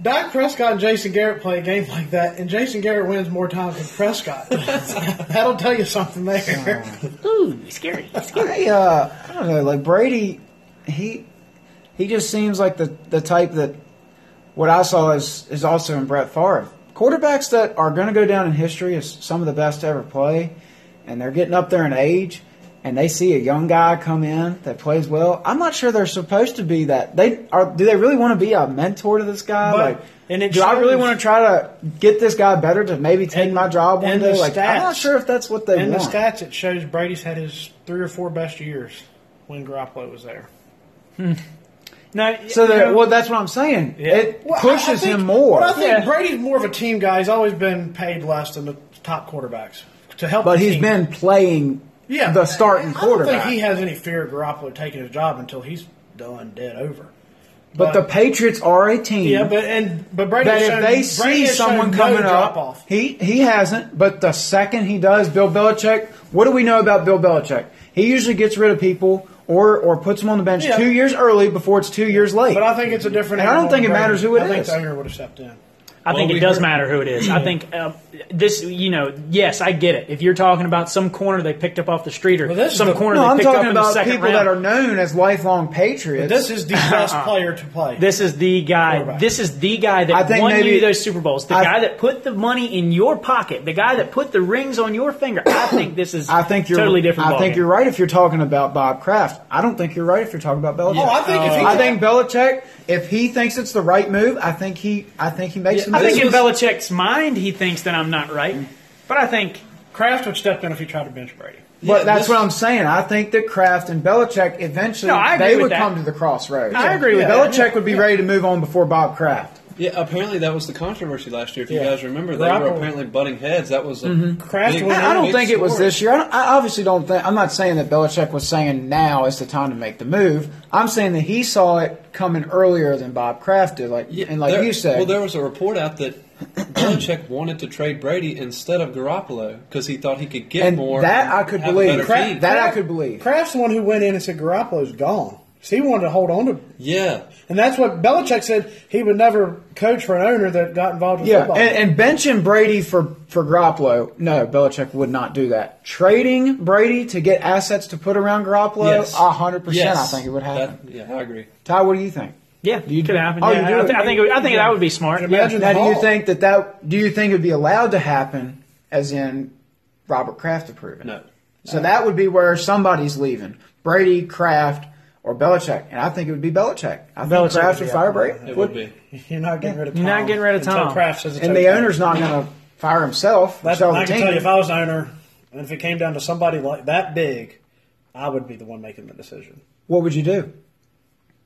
Dak Prescott and Jason Garrett play a game like that, and Jason Garrett wins more times than Prescott. That'll tell you something there. Ooh, scary. I, uh, I don't know, like Brady, he he just seems like the the type that what I saw is is also in Brett Favre. Quarterbacks that are going to go down in history as some of the best to ever play, and they're getting up there in age, and they see a young guy come in that plays well. I'm not sure they're supposed to be that. They are. Do they really want to be a mentor to this guy? But- like, and it do I really want to try to get this guy better to maybe take And- my job one day? the Like, I'm not sure if that's what they In the stats, it shows Brady's had his three or four best years when Garoppolo was there. Hmm. No, So you that, know- well, that's what I'm saying. It Well, pushes I think- him more. Well, I think Yeah. Brady's more of a team guy. He's always been paid less than the top quarterbacks. to help. but the he's team. been playing yeah the starting quarterback. I don't think he has any fear of Garoppolo taking his job until he's done, dead over. but the Patriots are a team. yeah, but and but Brady that has if shown, they see someone no coming drop up, off. he he hasn't. But the second he does, Bill Belichick. What do we know about Bill Belichick? He usually gets rid of people or or puts them on the bench Yeah. two years early before it's two years late. But I think it's a different. And I don't think it matters who it I think is. the owner would have stepped in. I think Well, it does heard- matter who it is. I think uh, this, you know, yes, I get it. If you're talking about some corner they picked up off the street or Well, this is some the- corner no, they I'm picked up talking in the about second people round, that are known as lifelong Patriots. This is the best player to play. This is the guy. This is the guy I that think won maybe- you those Super Bowls. The I- guy that put the money in your pocket. The guy that put the rings on your finger. I think this is. I think you're totally different. I think ballgame. you're right if you're talking about Bob Kraft. I don't think you're right if you're talking about Belichick. Oh, I think if he I think Belichick, if he thinks it's the right move, I think he, I think he makes the I move. think in Belichick's mind he thinks that I'm not right, but I think Kraft would step in if he tried to bench Brady. But Yeah, that's this- what I'm saying. I think that Kraft and Belichick eventually No, they would that. come to the crossroads. I agree with Belichick that. would be ready to move on before Bob Kraft. Yeah, apparently that was the controversy last year. If you Yeah. guys remember, they were Garoppolo- apparently butting heads. That was a Kraft big, went I don't big think it was story. this year. I, don't, I obviously don't think. I'm not saying that Belichick was saying now is the time to make the move. I'm saying that he saw it coming earlier than Bob Kraft did. Like Yeah, and like there- you said, Well, there was a report out that Belichick wanted to trade Brady instead of Garoppolo because he thought he could get and more. that I could have a believe. better team. That I could believe. Kraft's the one who went in and said Garoppolo's gone. So he wanted to hold on to, yeah, and that's what Belichick said. He would never coach for an owner that got involved with Yeah, football. and, and benching Brady for for Garoppolo, no, Belichick would not do that. Trading Brady to get assets to put around Garoppolo, yes, a hundred percent, I think it would happen. That- yeah, I agree. Ty, what do you think? yeah, You could do- happen. oh, yeah, you I, do? thi- I think it- I think that would be smart. Imagine Now, the do you think that that do you think it would be allowed to happen, as in Robert Kraft approving? No. So that would be where somebody's leaving, Brady, Kraft, or Belichick, and I think it would be Belichick. I think Belichick Kraft would would be fire. Brady. It would be. You're not getting rid of Tom. You're not getting rid of until Tom. Kraft says and the okay. owner's not going to fire himself. Or That's, sell the I can team. tell you, if I was the owner, and if it came down to somebody like that big, I would be the one making the decision. what would you do?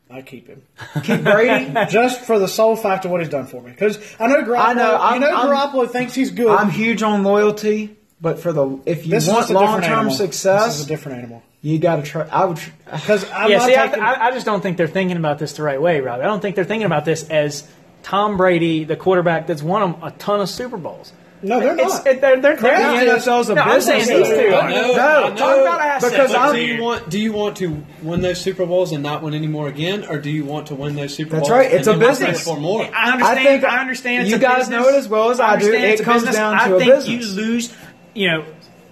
I keep him Keep Brady? just for the sole fact of what he's done for me. Because I know Garoppolo. I know, I'm- you know I'm- Garoppolo thinks he's good. I'm huge on loyalty, but for the if you this want is a different long term success, This is a different animal. You got to try. I would. Because I'm yeah, not see, I, taking. I, I just don't think they're thinking about this the right way, Rob. I don't think they're thinking about this as Tom Brady, the quarterback that's won them a ton of Super Bowls. no, they're It's, not. it, they're, they're Kraft thinking- is- a no, I'm saying business, these two though. are. I know, No, I know. talk about assets. Because I'm- do you want do you want to win those Super Bowls and not win any more again, or do you want to win those Super That's Bowls? right, it's and a business. for more? I understand. I think- I understand. It's you a guys business. know it as well as I do. It comes business. down I to a think business. you lose. You know,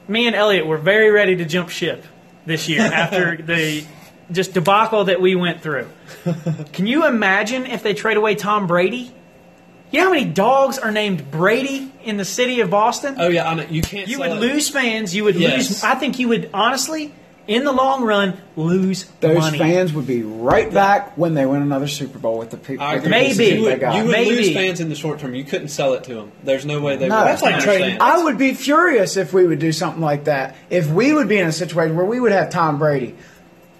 me and Elliot were very ready to jump ship this year after the just debacle that we went through. Can you imagine if they trade away Tom Brady? You know how many dogs are named Brady in the city of Boston? Oh yeah, I know. You can't. you would it. lose fans. You would Yes. lose. I think you would honestly, in the long run, lose Those money. fans would be right back when they win another Super Bowl with the people. I the. Maybe. you they would, got. you would Maybe. lose fans in the short term. You couldn't sell it to them. There's no way they. No. would. That's like trading- I would be furious if we would do something like that. If we would be in a situation where we would have Tom Brady.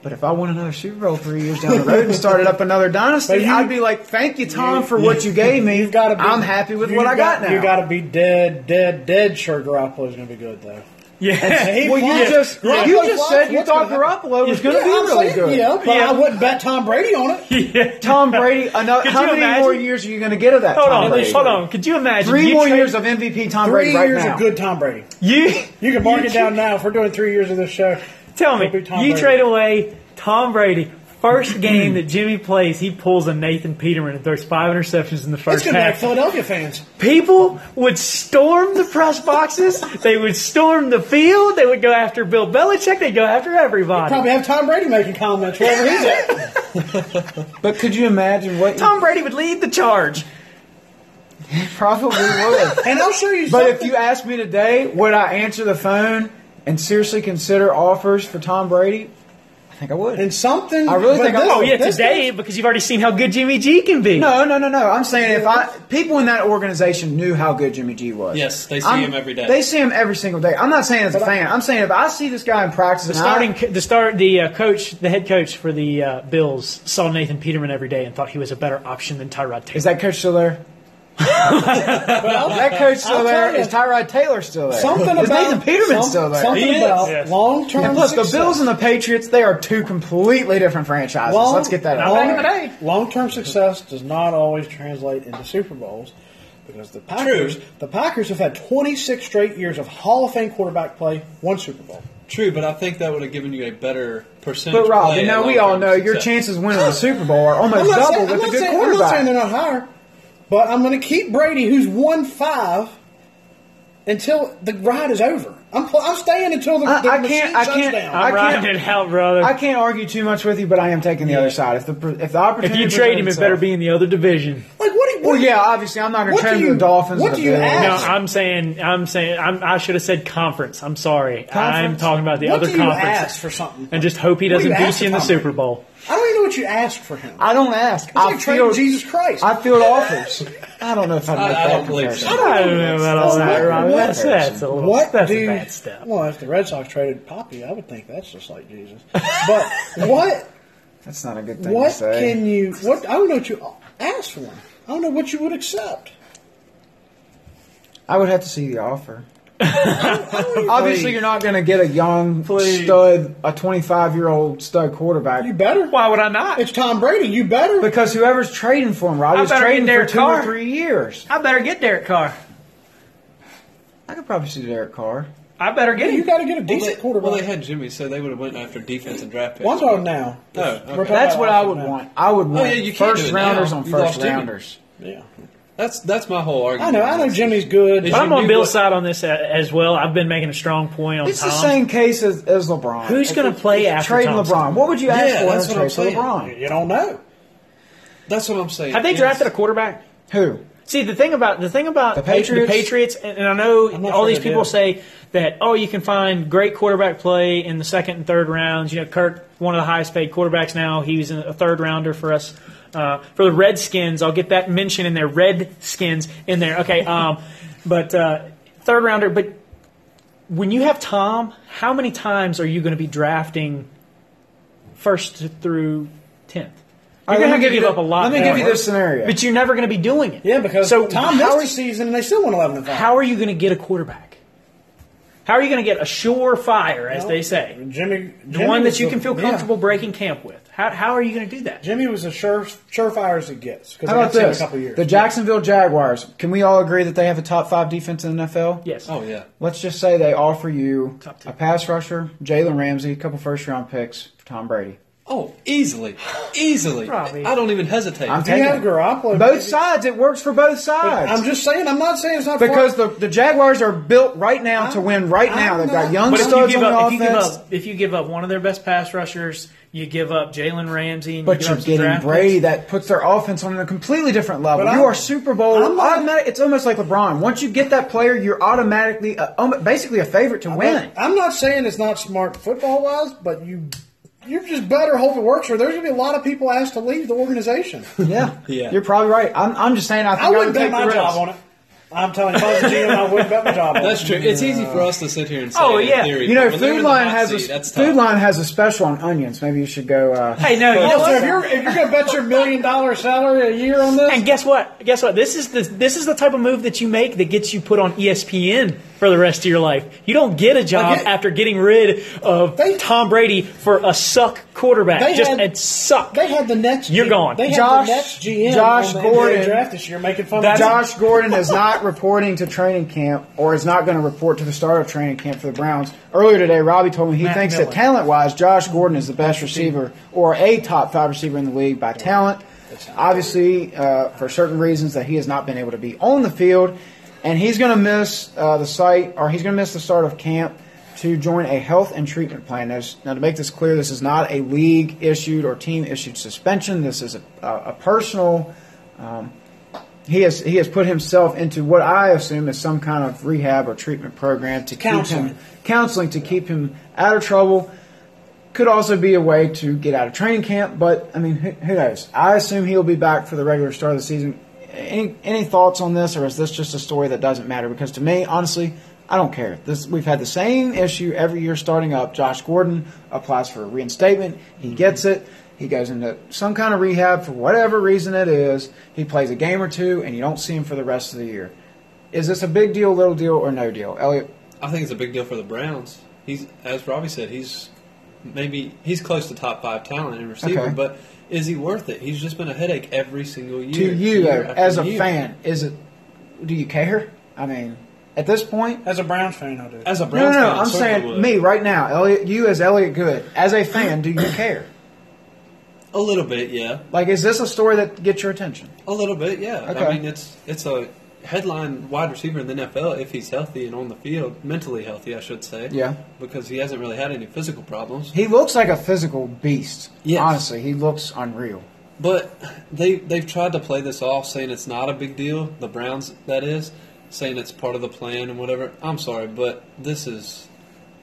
But if I won another Super Bowl three years down the road and started up another dynasty, you- I'd be like, "Thank you, Tom, for what you gave me. You've got to. Be, I'm happy with you've what I got, now." You got to be dead, dead, dead sure Garoppolo's going to be good though. Yeah. Well, you flops. just Garoppolo you just said you thought? Garoppolo was going to Yeah, be really saying, good. Yeah, but Yeah. I wouldn't bet Tom Brady on it. yeah. Tom Brady, another, how many imagine? more years are you going to get of that? Hold Tom on, Brady? hold on. Could you imagine Three you more trade- years of MVP Tom Three Brady right years now. of good Tom Brady. You You can mark you it down now. If we're doing three years of this show, Tell me, it'll be Tom you Brady. trade away Tom Brady. First game that Jimmy plays, he pulls a Nathan Peterman and throws five interceptions in the first It's first going to be like half. Philadelphia fans. People would storm the press boxes. They would storm the field. They would go after Bill Belichick. They'd go after everybody. Probably have Tom Brady making comments wherever he's at. But could you imagine what? Tom Brady would lead the charge. you probably would. And I'll show you But something. if you asked me today, would I answer the phone and seriously consider offers for Tom Brady? I think I would. and something. I really but think I- this- Oh yeah, this today goes- because you've already seen how good Jimmy G can be. no, no, no, no. I'm saying if I people in that organization knew how good Jimmy G was. Yes, they see I'm- him every day. They see him every single day. I'm not saying as a fan. I'm saying if I see this guy in practice, The and I- starting, the start, the uh, coach, the head coach for the uh, Bills saw Nathan Peterman every day and thought he was a better option than Tyrod Taylor. is that coach still there? That coach still I'll there. you. Is Tyrod Taylor still there? Something is about Nathan Peterman some- still there? Something He is. about Yes. long term. And plus, the Bills and the Patriots, they are two completely different franchises. Let's get that out. back in there. the day. Long term success does not always translate into Super Bowls because the Packers True. the Packers have had 26 straight years of Hall of Fame quarterback play, one Super Bowl. True, but I think that would have given you a better percentage. But Rob, play you know we all long-term know your chances of winning the Super Bowl are almost double saying, I'm, with a good saying, I'm not saying they're not higher, but I'm going to keep Brady, who's won five, until the ride is over. I'm, pl- I'm staying until the, I- the I machine can't- I shuts can't- down. I I'm riding can't- it out, brother. I can't argue too much with you, but I am taking the other side. If the if the opportunity, if you trade him, it better be in the other division. like, what do you, Well, yeah, obviously I'm not going to trade do him to you- the Dolphins. what do you ask? No, I'm saying, I'm saying, I'm, I should have said conference. I'm sorry. I'm talking about the What other do you conference. ask for something? And just hope he doesn't you beat you in the Super Bowl. I don't even know what you asked for him. I don't ask. It's I like trading field Jesus Christ. I field offers. I don't know if I'd make I that don't believe so. I don't know about all oh, that, Rob. That's, that's a little, What that's do a bad step. Well, if the Red Sox traded Papi, I would think that's just like Jesus. But what That's not a good thing to what can you? What I don't know what you ask for. I don't know what you would accept. I would have to see the offer. Obviously, you're not going to get a young stud, a 25 year old stud quarterback You better. Why would I not? It's Tom Brady. You better. because whoever's trading for him, I Robbie's better trading get for Derek two Carr. or three years. I better get Derek Carr. I could probably see Derek Carr. I better get it. you got to get a Well, decent they, quarterback. well, they had Jimmy, so they would have went after defense and draft picks. One talking now. Oh, okay. That's what I would now. want. I would oh, want yeah, you first rounders now. on You first lost Jimmy. rounders. Yeah. That's that's my whole argument. I know. I know Jimmy's good. But I'm on Bill's what- side on this as well. I've been making a strong point on It's Tom. the same case as, as LeBron. Who's gonna play if after trading Thompson? LeBron? What would you ask Yeah, for that's in a what I'm saying. LeBron? You don't know. That's what I'm saying. Have they Yes. drafted a quarterback? Who? See the thing about the thing about The Patriots? the Patriots, and, and I know all these people say that oh you can find great quarterback play in the second and third rounds. You know, Kirk, one of the highest paid quarterbacks now, he was a third rounder for us. Uh, for the Redskins, I'll get that mention in there. Redskins in there. Okay, um, but uh, third rounder. But when you have Tom, how many times are you going to be drafting first through tenth? All You're right, going to give give up you- a lot. let me more. give you this scenario. But you're never going to be doing it. Yeah, because so Tom how missed are, the season and they still won 11 and 5. how are you going to get a quarterback? How are you going to get a surefire, as they say, Jimmy, the one that you can feel yeah. comfortable breaking camp with? How, how are you going to do that? Jimmy was as sure surefire as it gets. How about got to see him this? A couple years. The Jacksonville Jaguars. Can we all agree that they have a top five defense in the NFL? Yes. Oh yeah. Let's just say they offer you Top a pass rusher, Jalen Ramsey, a couple first round picks for Tom Brady. Oh, easily, easily. Probably. I don't even hesitate. I'm you taking have. Garoppolo. both sides. It works for both sides. I'm just saying. I'm not saying it's not because far- the, the Jaguars are built right now to I'm- win right now. I'm They've got young But if you studs give on up, the if you give offense. up, if you give up one of their best pass rushers, you give up Jalen Ramsey, and But you give you're up some getting draft Brady picks. that puts their offense on a completely different level. But you I'm- are Super Bowl I'm not- automatic. It's almost like LeBron. Once you get that player, you're automatically, uh, um, basically a favorite to win. I'm not saying it's not smart football wise, but you you just better hope it works, or there's going to be a lot of people asked to leave the organization. Yeah, Yeah. You're probably right. I'm, I'm just saying. I think I I, wouldn't would bet take my the job risk. on it. I'm telling you, if I was a GM, I wouldn't bet my job on That's it. true. It's easy for us to sit here and say, Oh, in yeah. theory, You know, but when they're Food Lion has seat, a Food. Line has a special on onions. Maybe you should go. Uh, Hey, no, you know So what? if you're if you're going to bet your million dollar salary a year on this, And guess what? Guess what? This is the this is the type of move that you make that gets you put on ESPN for the rest of your life. You don't get a job get- after getting rid of They- Tom Brady for a suck quarterback. They Just had- a suck. they had the Nets. You're G- gone. They had Josh- the Nets GM Josh on the Gordon- draft this year, making fun of Josh Gordon is not reporting to training camp, or is not going to report to the start of training camp for the Browns. Earlier today, Robbie told me he Matt thinks Miller. that talent-wise, Josh Gordon is the best receiver or a top five receiver in the league by talent. Obviously, uh, for certain reasons that he has not been able to be on the field, and he's going to miss uh, the site, or he's going to miss the start of camp to join a health and treatment plan. Now, now, to make this clear, this is not a league issued or team issued suspension. This is a, a, a personal he has he has put himself into what I assume is some kind of rehab or treatment program to keep him counseling to keep him out of trouble. Could also be a way to get out of training camp, but I mean, who, who knows? I assume he'll be back for the regular start of the season. Any any thoughts on this, or is this just a story that doesn't matter? Because to me, honestly, I don't care. This we've had the same issue every year starting up. Josh Gordon applies for a reinstatement, he gets it. He goes into some kind of rehab for whatever reason it is. He plays a game or two, and you don't see him for the rest of the year. Is this a big deal, little deal, or no deal? Elliot, I think it's a big deal for the Browns. He's, as Robbie said, he's maybe he's close to top five talent in receiver, Okay. but is he worth it? He's just been a headache every single year. to you, year as a year. fan, is it? Do you care? I mean, at this point, As a Browns fan, I do. As a no, Browns no, no. fan, I I'm saying would. me right now, Elliot. You as Elliot Good, as a fan, do you care? a little bit, yeah, Like, is this a story that gets your attention? a little bit, yeah. Okay. I mean, it's it's a headline wide receiver in the NFL if he's healthy and on the field, mentally healthy, I should say. Yeah. because he hasn't really had any physical problems. He looks like a physical beast. Yes. Honestly, he looks unreal. But they they've tried to play this off, saying it's not a big deal. The Browns, that is, saying it's part of the plan and whatever. I'm sorry, but this is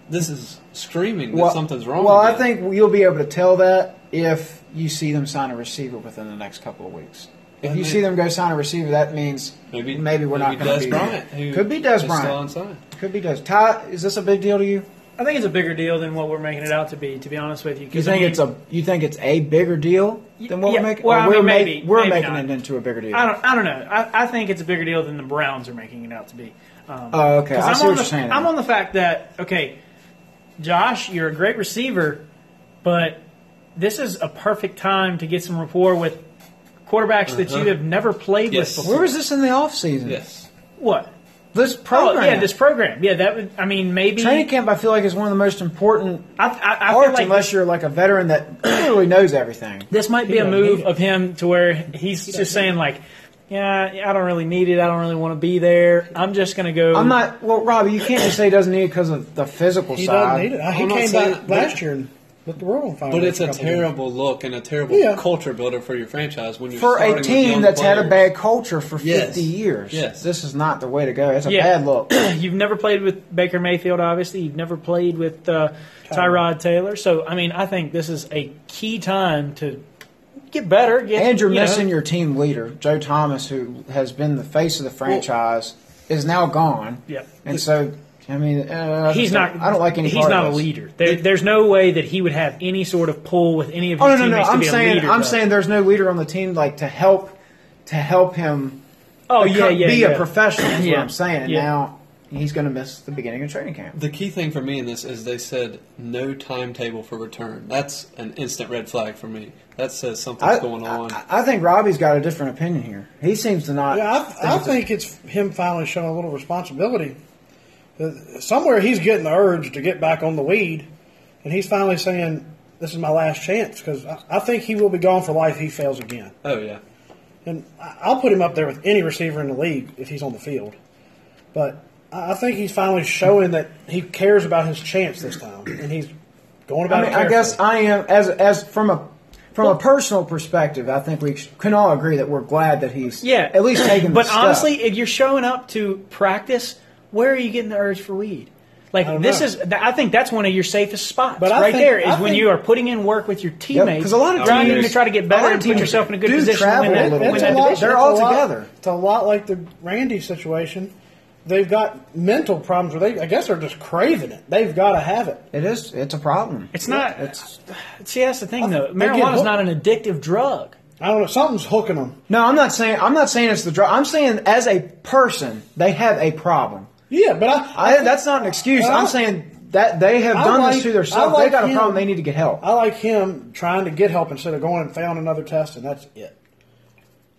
this is screaming that something's wrong. Well, I think you'll be able to tell that if you see them sign a receiver within the next couple of weeks. If you see them go sign a receiver, that means maybe maybe we're not going to Dez be Bryant, who Could be Dez is Bryant. still unsigned. Could be Dez. Ty, is this a big deal to you? I think it's a bigger deal than what we're making it out to be. To be honest with you, You 'cause, I think mean, it's a you think it's a bigger deal than what Yeah, we're making? well, I we're mean, ma- maybe- we're maybe making not. it into a bigger deal. I don't. I don't know. I, I think it's a bigger deal than the Browns are making it out to be. Um, Oh, okay. 'cause I I'm see on what the, you're saying. I'm on the fact that okay, Josh, you're a great receiver, but this is a perfect time to get some rapport with quarterbacks that you uh-huh. have never played Yes. with before. Where was this in the off season? Yes, what? This Oh, program. yeah, this program. Yeah, that would. I mean, maybe. training camp. I feel like is one of the most important I, I, I parts, feel like unless you're like a veteran that clearly knows everything. This might be a don't move need it. of him to where he's just saying like, yeah, I don't really need it. I don't really want to be there. I'm just going to go. I'm not. Well, Robbie, you can't just say he doesn't need it because of the physical he side. doesn't need it. He I'm not came saying back last year and lit the world on fire. but it's a couple years. terrible look and a terrible Yeah. culture builder for your franchise when you're For starting a with team young that's had a bad culture for 50 Yes. years, Yes. this is not the way to go. It's a Yeah. bad look. You've never played with Baker Mayfield, obviously. You've never played with uh, Tyrod Taylor. So, I mean, I think this is a key time to get better. Get, and you're you know, missing your team leader, Joe Thomas, who has been the face of the franchise, is now gone. Yep. And so, I mean, uh, He's just not. I don't like any. He's part not of a leader. There, there's no way that he would have any sort of pull with any of his Oh no, no, no! teammates I'm to be a saying, leader. I'm though. saying, there's no leader on the team like to help, to help him. oh yeah, become- yeah, be yeah. a professional. Is Yeah. what I'm saying. And Yeah. now he's going to miss the beginning of training camp. The key thing for me in this is they said no timetable for return. That's an instant red flag for me. That says something's I, going on. I, I think Robbie's got a different opinion here. He seems to not. Yeah, I, I think it's him finally showing a little responsibility. Somewhere he's getting the urge to get back on the weed, and he's finally saying, "This is my last chance." Because I, I think he will be gone for life. if He fails again, oh yeah, and I- I'll put him up there with any receiver in the league if he's on the field. But I I think he's finally showing that he cares about his chance this time, and he's going about I mean, it. I guess. I am as as from a from a personal perspective. I think we can all agree that we're glad that he's Yeah, at least taking. But the step. honestly, if you're showing up to practice, where are you getting the urge for weed? Like this know. is, I think that's one of your safest spots. But right think- there is I when think- you are putting in work with your teammates, 'cause a lot of grinding teams- to try to get better and put yourself in a good do position to travel win a that, little bit. a lot- They're it's all a lot- together. It's a lot like the Randy situation. They've got mental problems where they, I guess, they're just craving it. They've got to have it. it is. It's a problem. It's not. It's see, that's the thing though. They get Marijuana's not an addictive drug. I don't know. Something's hooking them. no. I'm not saying. I'm not saying it's the drug. I'm saying as a person, they have a problem. Yeah, but I, I, that's not an excuse. I- I'm saying that they have I done like- this to themselves. Like they got a problem. They need to get help. I like him trying to get help instead of going and failing another test, and that's it.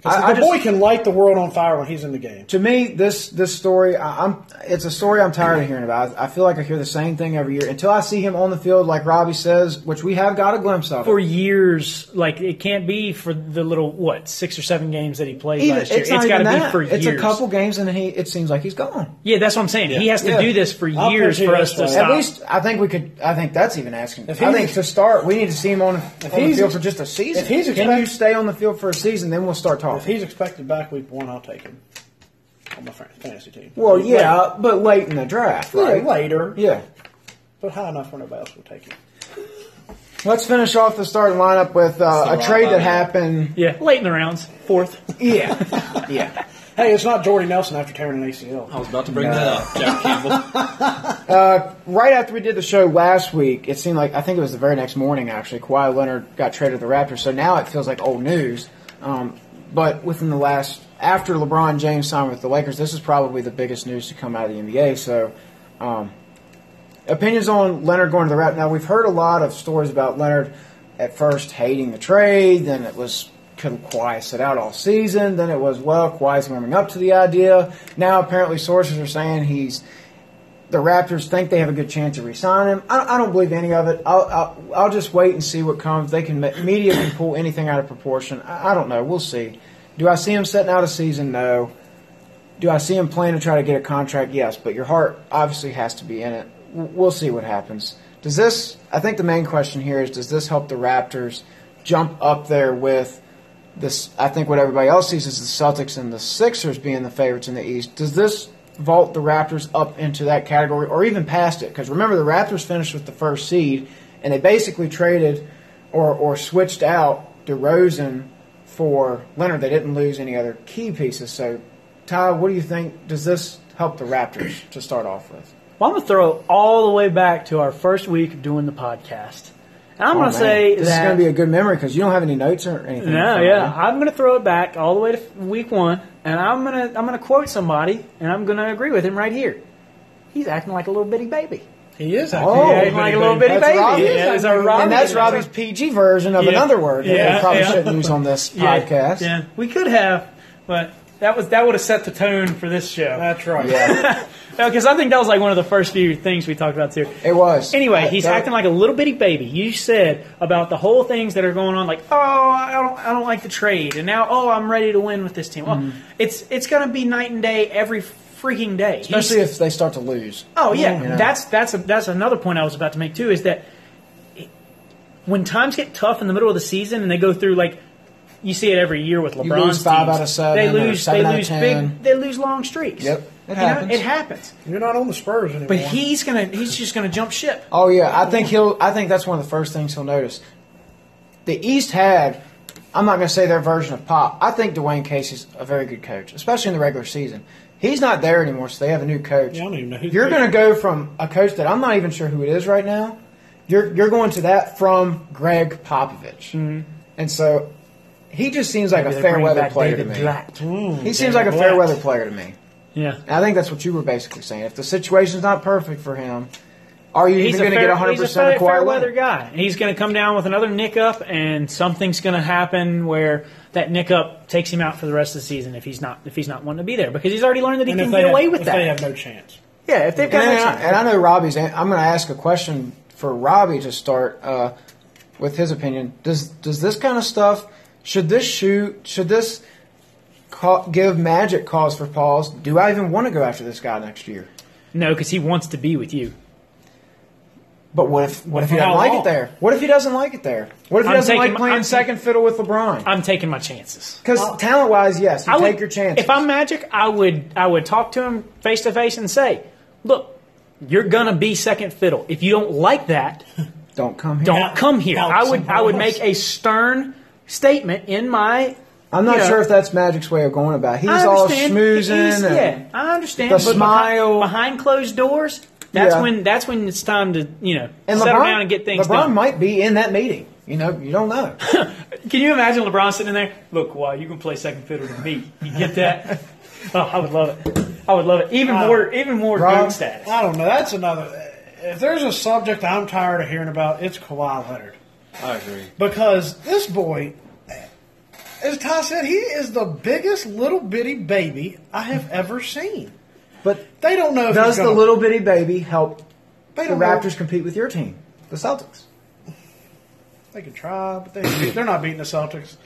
'Cause the I just- boy can light the world on fire when he's in the game. to me, this this story, I, I'm it's a story I'm tired of mm-hmm. hearing about. I, I feel like I hear the same thing every year until I see him on the field, like Robbie says, which we have got a glimpse of. For years, like it can't be for the little what six or seven games that he played Even- last year. it's not got to be for It's years. It's a couple games, and he it seems like he's gone. Yeah, that's what I'm saying. He has to Yeah. do this for years for us to stop. At least I think we could. I think that's even asking. If I think to start, we need to see him on, on the field for just a season. if he's Can you stay on the field for a season? Then we'll start If talking. he's expected back week one, I'll take him on my fan- fantasy team. Well, yeah, but late in the draft, Yeah, right? later, Yeah. but high enough where nobody else will take him. Let's finish off the starting lineup with uh, That's a trade that happened. Yeah, late in the rounds, fourth. Yeah, yeah. Hey, it's not Jordy Nelson after tearing an ACL. I was about to bring that up, Jack Campbell. Right after we did the show last week, it seemed like I think it was the very next morning actually. Kawhi Leonard got traded to the Raptors, so now it feels like old news. Um, but within the last after LeBron James signed with the Lakers, this is probably the biggest news to come out of the NBA. So, um, opinions on Leonard going to the Raptors. Now we've heard a lot of stories about Leonard at first hating the trade, then it was could Kawhi sit out all season, then it was well Kawhi's warming up to the idea. Now apparently sources are saying he's the Raptors think they have a good chance of re-signing him. I, I don't believe any of it. I'll, I'll, I'll just wait and see what comes. They can media can pull anything out of proportion. I, I don't know. We'll see. Do I see him setting out a season? No. Do I see him playing to try to get a contract? Yes. But your heart obviously has to be in it. We'll see what happens. Does this? I think the main question here is: Does this help the Raptors jump up there with this? I think what everybody else sees is the Celtics and the Sixers being the favorites in the East. Does this vault the Raptors up into that category or even past it? Because remember, the Raptors finished with the first seed, and they basically traded or or switched out DeRozan for Leonard. They didn't lose any other key pieces. So, Ty, what do you think? Does this help the Raptors to start off with? Well, I'm going to throw all the way back to our first week of doing the podcast. And I'm Oh, going to say this that. is going to be a good memory because you don't have any notes or anything. No, yeah, it. I'm going to throw it back all the way to week one, and I'm going to I'm going to quote somebody, and I'm going to agree with him right here. He's acting like a little bitty baby. He is Oh, acting yeah, like, he's like a little bitty That's baby. Robbie. Yeah, it's our Robbie. and that's Robbie's PG version of Yeah. another word that Yeah, we probably yeah. shouldn't use on this Yeah, podcast. Yeah, we could have, but that was that would have set the tone for this show. That's right. Yeah, Because I think that was like one of the first few things we talked about too. it was. Anyway, he's That- acting like a little bitty baby. You said about the whole things that are going on, like, oh, I don't, I don't like the trade, and now, oh, I'm ready to win with this team. Well, Mm-hmm. it's it's going to be night and day every freaking day. especially He's- if they start to lose. Oh yeah, You know? that's that's a, that's another point I was about to make too. Is that when times get tough in the middle of the season and they go through like you see it every year with LeBron's lose five teams, out of seven They lose seven they out of lose 10. big they lose long streaks. Yep, it You know, happens. it happens. You're not on the Spurs anymore. But he's gonna he's just gonna jump ship. Oh yeah, I think he'll. I think that's one of the first things he'll notice. The East had. I'm not going to say their version of Pop. I think Dwane Casey's a very good coach, especially in the regular season. He's not there anymore, so they have a new coach. Yeah, I don't even know who You're going to go from a coach that I'm not even sure who it is right now. You're you're going to that from Gregg Popovich, mm-hmm. and so he just seems like Maybe a fair weather player David to me. Blatt. He seems David like a fair Blatt. weather player to me. Yeah. And I think that's what you were basically saying. If the situation's not perfect for him, are you He's even going to fair, get 100 he's a percent fair, of Kawhi fair weather guy. He's going to come down with another nick up, and something's going to happen where that nick up takes him out for the rest of the season if he's not if he's not wanting to be there because he's already learned that he and can if get they away with if that. they have no chance. yeah, if they've And, got no I, and I know Robbie's. I'm going to ask a question for Robbie to start uh, with his opinion. Does does this kind of stuff? Should this shoot? Should this ca- give Magic cause for pause? Do I even want to go after this guy next year? no, because he wants to be with you. But what if what if he doesn't like long? it there? What if he doesn't like it there? What if he I'm doesn't like my- playing I'm- second fiddle with LeBron? I'm taking my chances. Because talent wise, yes, you I would, take your chances. If I'm Magic, I would I would talk to him face to face and say, "Look, you're gonna be second fiddle. If you don't like that, don't come here. don't come here." Help I would I would make a stern statement in my. I'm not you know, sure if that's Magic's way of going about. it. He's all understand. schmoozing. He's- yeah, I understand. the but smile. behind, behind closed doors. That's Yeah. when that's when it's time to you know And settle LeBron, down and get things done. LeBron done. might be in that meeting. You know, you don't know. Can you imagine LeBron sitting there? Look, why you can play second fiddle to me? You get that? oh, I would love it. I would love it. Even Uh, more, even more Rob? status. I don't know. That's another. If there's a subject I'm tired of hearing about, it's Kawhi Leonard. I agree. Because this boy, as Ty said, he is the biggest little bitty baby I have ever seen. But They don't know if does the little bitty baby help the don't know- Raptors compete with your team, the Celtics? They can try, but they, they're not beating the Celtics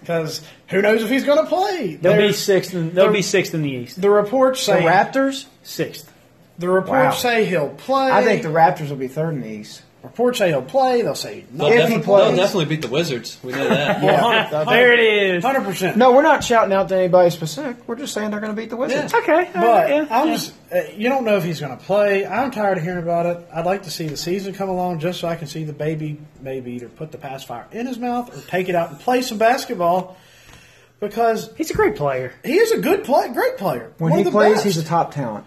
because who knows if he's going to play? They'll be sixth. In, they'll the- be sixth in the East. The reports The say Raptors? Sixth. the reports Wow. say he'll play. I think the Raptors will be third in the East. Reports say he'll play. They'll say no. If he plays. they'll definitely beat the Wizards. We know that. Yeah, There it is. hundred percent. No, we're not shouting out to anybody specific. We're just saying they're going to beat the Wizards. Okay. all right, But yeah, I'm yeah. just, uh, you don't know if he's going to play. I'm tired of hearing about it. I'd like to see the season come along just so I can see the baby maybe either put the pacifier in his mouth or take it out and play some basketball because He's a great player. he is a good play, great player. When One he plays, best. he's a top talent.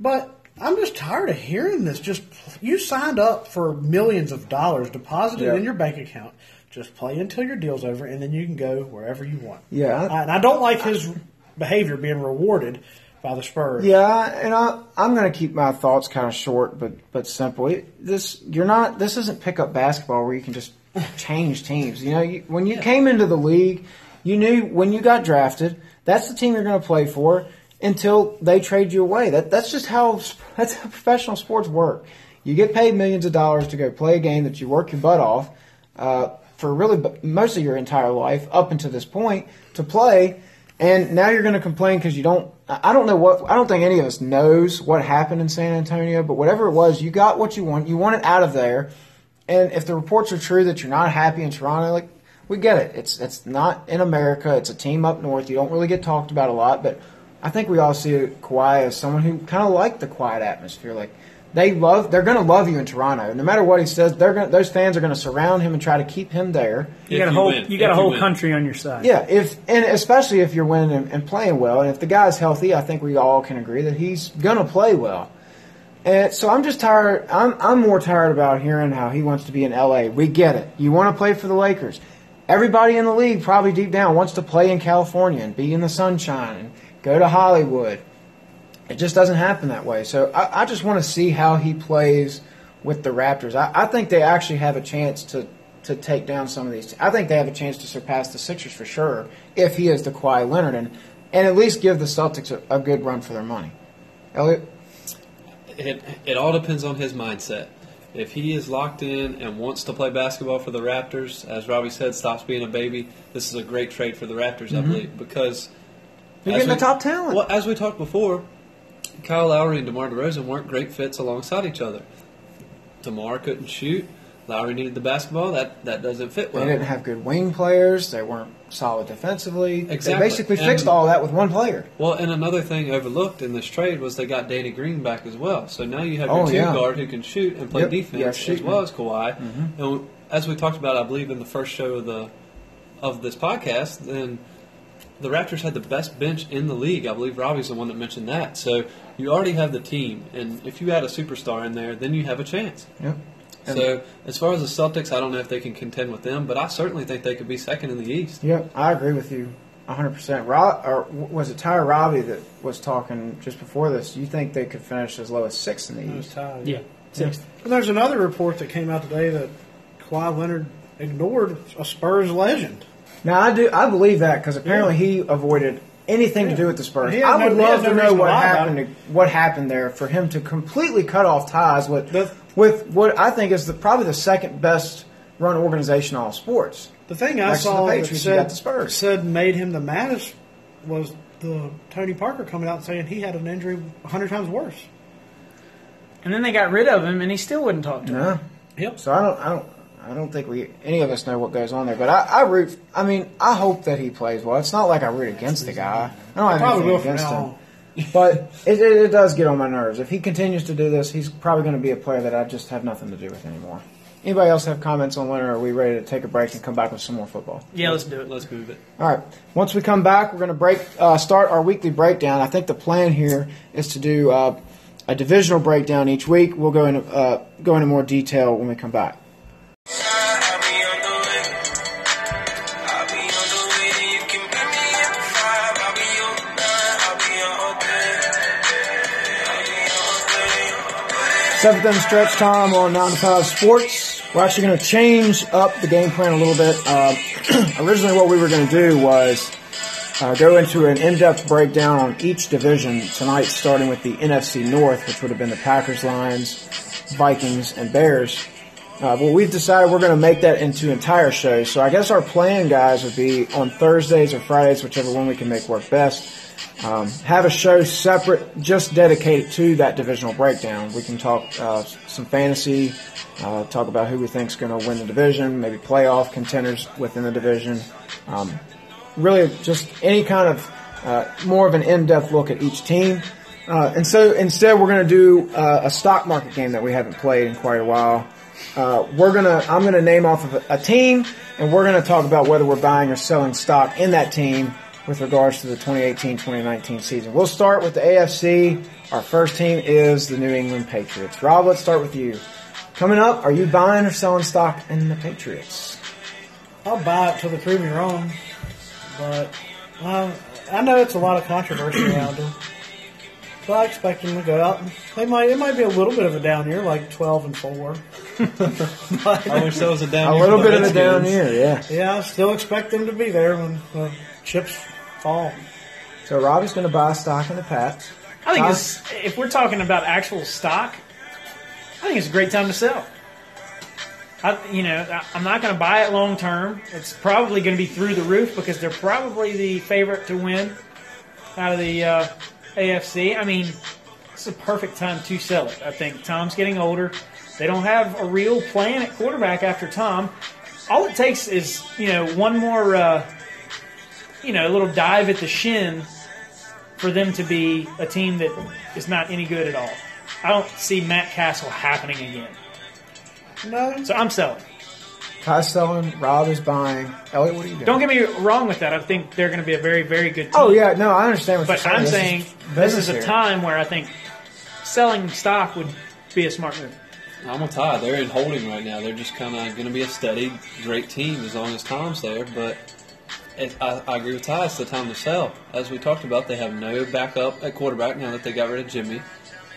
But I'm just tired of hearing this. Just you signed up for millions of dollars deposited Yeah. in your bank account. Just play until your deal's over, and then you can go wherever you want. Yeah, I- and I don't like his behavior being rewarded by the Spurs. Yeah, and I, I'm going to keep my thoughts kind of short, but but simple. It- This you're not. This isn't pickup basketball where you can just change teams. You know, you, when you came into the league, you knew when you got drafted, that's the team you're going to play for until they trade you away. That that's just how that's how professional sports work. You get paid millions of dollars to go play a game that you work your butt off uh, for really most of your entire life up until this point to play, and now you're going to complain because you don't. I don't know what. I don't think any of us knows what happened in San Antonio, but whatever it was, you got what you want. You want it out of there, and if the reports are true that you're not happy in Toronto, like we get it. It's it's not in America. It's a team up north. You don't really get talked about a lot, but I think we all see Kawhi as someone who kind of liked the quiet atmosphere. Like they love, they're going to love you in Toronto. No matter what he says, they're going those fans are going to surround him and try to keep him there. You If got a whole win. you got a If you whole country on your side. Yeah, if and especially if you're winning and, and playing well, and if the guy's healthy, I think we all can agree that he's going to play well. And so I'm just tired. I'm I'm more tired about hearing how he wants to be in LA. We get it. You want to play for the Lakers. Everybody in the league probably deep down wants to play in California and be in the sunshine and go to Hollywood. It just doesn't happen that way. So I, I just want to see how he plays with the Raptors. I, I think they actually have a chance to to take down some of these. I think they have a chance to surpass the Sixers for sure if he is the Kawhi Leonard and and at least give the Celtics a, a good run for their money. Elliot, It, it all depends on his mindset. If he is locked in and wants to play basketball for the Raptors, as Robbie said, stops being a baby, this is a great trade for the Raptors, I believe, because Mm-hmm. You're getting we- a top talent. Well, as we talked before, Kyle Lowry and DeMar DeRozan weren't great fits alongside each other. DeMar couldn't shoot. Lowry needed the basketball. That that doesn't fit well. they didn't have good wing players. They weren't solid defensively. Exactly. They basically And- fixed all that with one player. Well, and another thing overlooked in this trade was they got Danny Green back as well. So now you have your Oh, two yeah. guard who can shoot and play Yep. defense Yeah, as well as Kawhi. Mm-hmm. And as we talked about, I believe in the first show of the of this podcast, then the Raptors had the best bench in the league. I believe Robbie's the one that mentioned that. So you already have the team, and if you add a superstar in there, then you have a chance. Yep. And- So as far as the Celtics, I don't know if they can contend with them, but I certainly think they could be second in the East. Yep, I agree with you 100%. Rob, or was it Ty Robbie that was talking just before this? You think they could finish as low as sixth in the It was East? tied. Yeah. Sixth. And there's another report that came out today that Kawhi Leonard ignored a Spurs legend. Now I do. I believe that because apparently he avoided anything to do with the Spurs. He I would he love no to know what happened. To, what happened there for him to completely cut off ties with The- with what I think is the, probably the second best run organization in all sports. The thing I Next to the saw that Patriots, you got said, the Spurs. said made him the maddest was the Tony Parker coming out saying he had an injury a hundred times worse. And then they got rid of him, and he still wouldn't talk to him. No. Yep. So I don't. I don't. I don't think we any of us know what goes on there. But I, I root. I mean, I hope that he plays well. It's not like I root against the guy. I don't have Probably anything will against him. But it, it, it does get on my nerves. If he continues to do this, he's probably going to be a player that I just have nothing to do with anymore. Anybody else have comments on Leonard? Or are we ready to take a break and come back with some more football? Yeah, let's do it. Let's move it. All right. Once we come back, we're going to break, uh, start our weekly breakdown. I think the plan here is to do uh, a divisional breakdown each week. We'll go into uh, go into more detail when we come back. Seventh inning stretch time on 9 to 5 Sports. We're actually going to change up the game plan a little bit. Uh, originally, what we were going to do was uh, go into an in depth breakdown on each division tonight, starting with the NFC North, which would have been the Packers, Lions, Vikings, and Bears. Uh, but we've decided we're going to make that into entire shows. So I guess our plan, guys, would be on Thursdays or Fridays, whichever one we can make work best. Um, have a show separate, just dedicated to that divisional breakdown. We can talk uh, some fantasy, uh, talk about who we think is going to win the division, maybe playoff contenders within the division. Um, really, just any kind of uh, more of an in-depth look at each team. Uh, and so instead, we're going to do uh, a stock market game that we haven't played in quite a while. Uh, we're gonna, I'm gonna name off of a, team, and we're gonna talk about whether we're buying or selling stock in that team with regards to the 2018-2019 season. We'll start with the AFC. Our first team is the New England Patriots. Rob, let's start with you. Coming up, are you buying or selling stock in the Patriots? I'll buy it till they prove me wrong. But um, I know it's a lot of controversy around them. So I expect them to go out. They might. It might be a little bit of a down year, like twelve and four. but, I wish that was a down. A year little bit of a down year, yeah. yeah, I still expect them to be there when the chips fall. So Robbie's going to buy stock in the Pats. I think if we're talking about actual stock, I think it's a great time to sell. I, you know, I- I'm not going to buy it long term. It's probably going to be through the roof because they're probably the favorite to win out of the uh, AFC. I mean, it's a perfect time to sell it. I think Tom's getting older. They don't have a real plan at quarterback after Tom. All it takes is you know one more uh, you know a little dive at the shin for them to be a team that is not any good at all. I don't see Matt Cassel happening again. No, So I'm selling. Ty's selling. Rob is buying. Elliot, what are you doing? Don't get me wrong with that. I think they're going to be a very, very good team. Oh yeah, no, I understand what But you're saying. But I'm This saying is this is a here. time where I think selling stock would be a smart move. I'm a tie. They're in holding right now. They're just kind of going to be a steady, great team as long as Tom's there. But it, I, I agree with Ty. It's the time to sell. As we talked about, they have no backup at quarterback now that they got rid of Jimmy.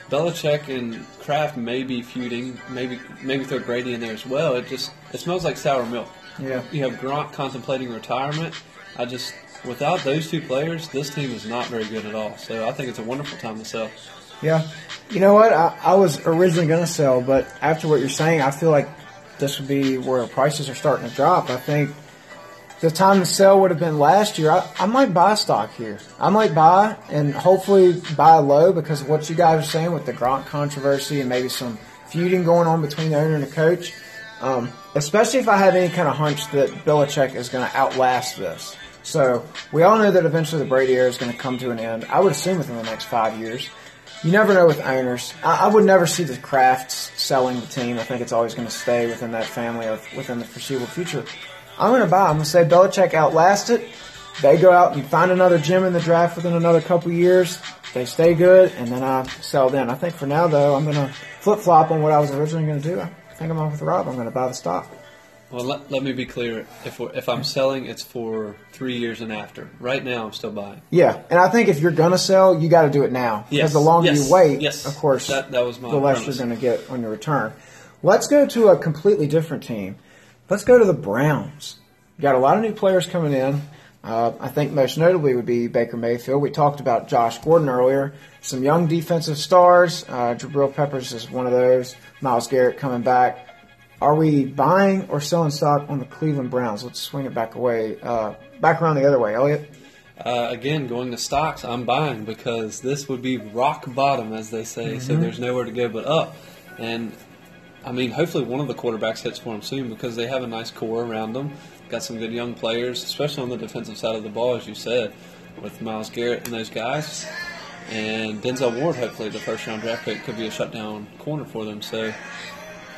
Belichick and Kraft may be feuding. Maybe maybe throw Brady in there as well. It just it smells like sour milk. Yeah. You have Gronk contemplating retirement. I just without those two players, this team is not very good at all. So I think it's a wonderful time to sell. Yeah. You know what? I, I was originally going to sell, but after what you're saying, I feel like this would be where prices are starting to drop. I think the time to sell would have been last year. I, I might buy stock here. I might buy and hopefully buy low because of what you guys are saying with the Gronk controversy and maybe some feuding going on between the owner and the coach. Um, especially if I have any kind of hunch that Belichick is going to outlast this. So we all know that eventually the Brady era is going to come to an end. I would assume within the next five years. You never know with owners. I, I would never see the Krafts selling the team. I think it's always going to stay within that family or within the foreseeable future. I'm going to buy. I'm going to say Belichick outlast it. They go out and find another gem in the draft within another couple years. They stay good, and then I sell then. I think for now, though, I'm going to flip flop on what I was originally going to do. I think I'm off with Rob. I'm going to buy the stock. Well, let, let me be clear. If we're, if I'm selling, it's for three years and after. Right now, I'm still buying. Yeah, and I think if you're going to sell, you got to do it now. Yes. Because the longer yes, you wait, yes. of course, That- that was my the less you're going to get on your return. Let's go to a completely different team. Let's go to the Browns. Got a lot of new players coming in. Uh, I think most notably would be Baker Mayfield. We talked about Josh Gordon earlier. Some young defensive stars. Uh, Jabril Peppers is one of those. Myles Garrett coming back. Are we buying or selling stock on the Cleveland Browns? Let's swing it back away, uh, back around the other way. Elliot. Uh, again, going to stocks, I'm buying because this would be rock bottom, as they say. So there's nowhere to go but up. And I mean, hopefully one of the quarterbacks hits for them soon because they have a nice core around them. Got some good young players, especially on the defensive side of the ball, as you said, with Myles Garrett and those guys. And Denzel Ward, hopefully the first round draft pick, could be a shutdown corner for them. So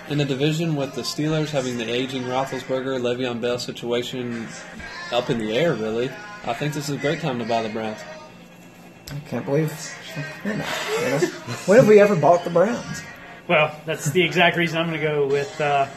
in the division with the Steelers having the aging Roethlisberger, Le'Veon Bell situation up in the air, really, I think this is a great time to buy the Browns. I can't believe when have we ever bought the Browns? Well, that's the exact reason I'm going to go with. Uh,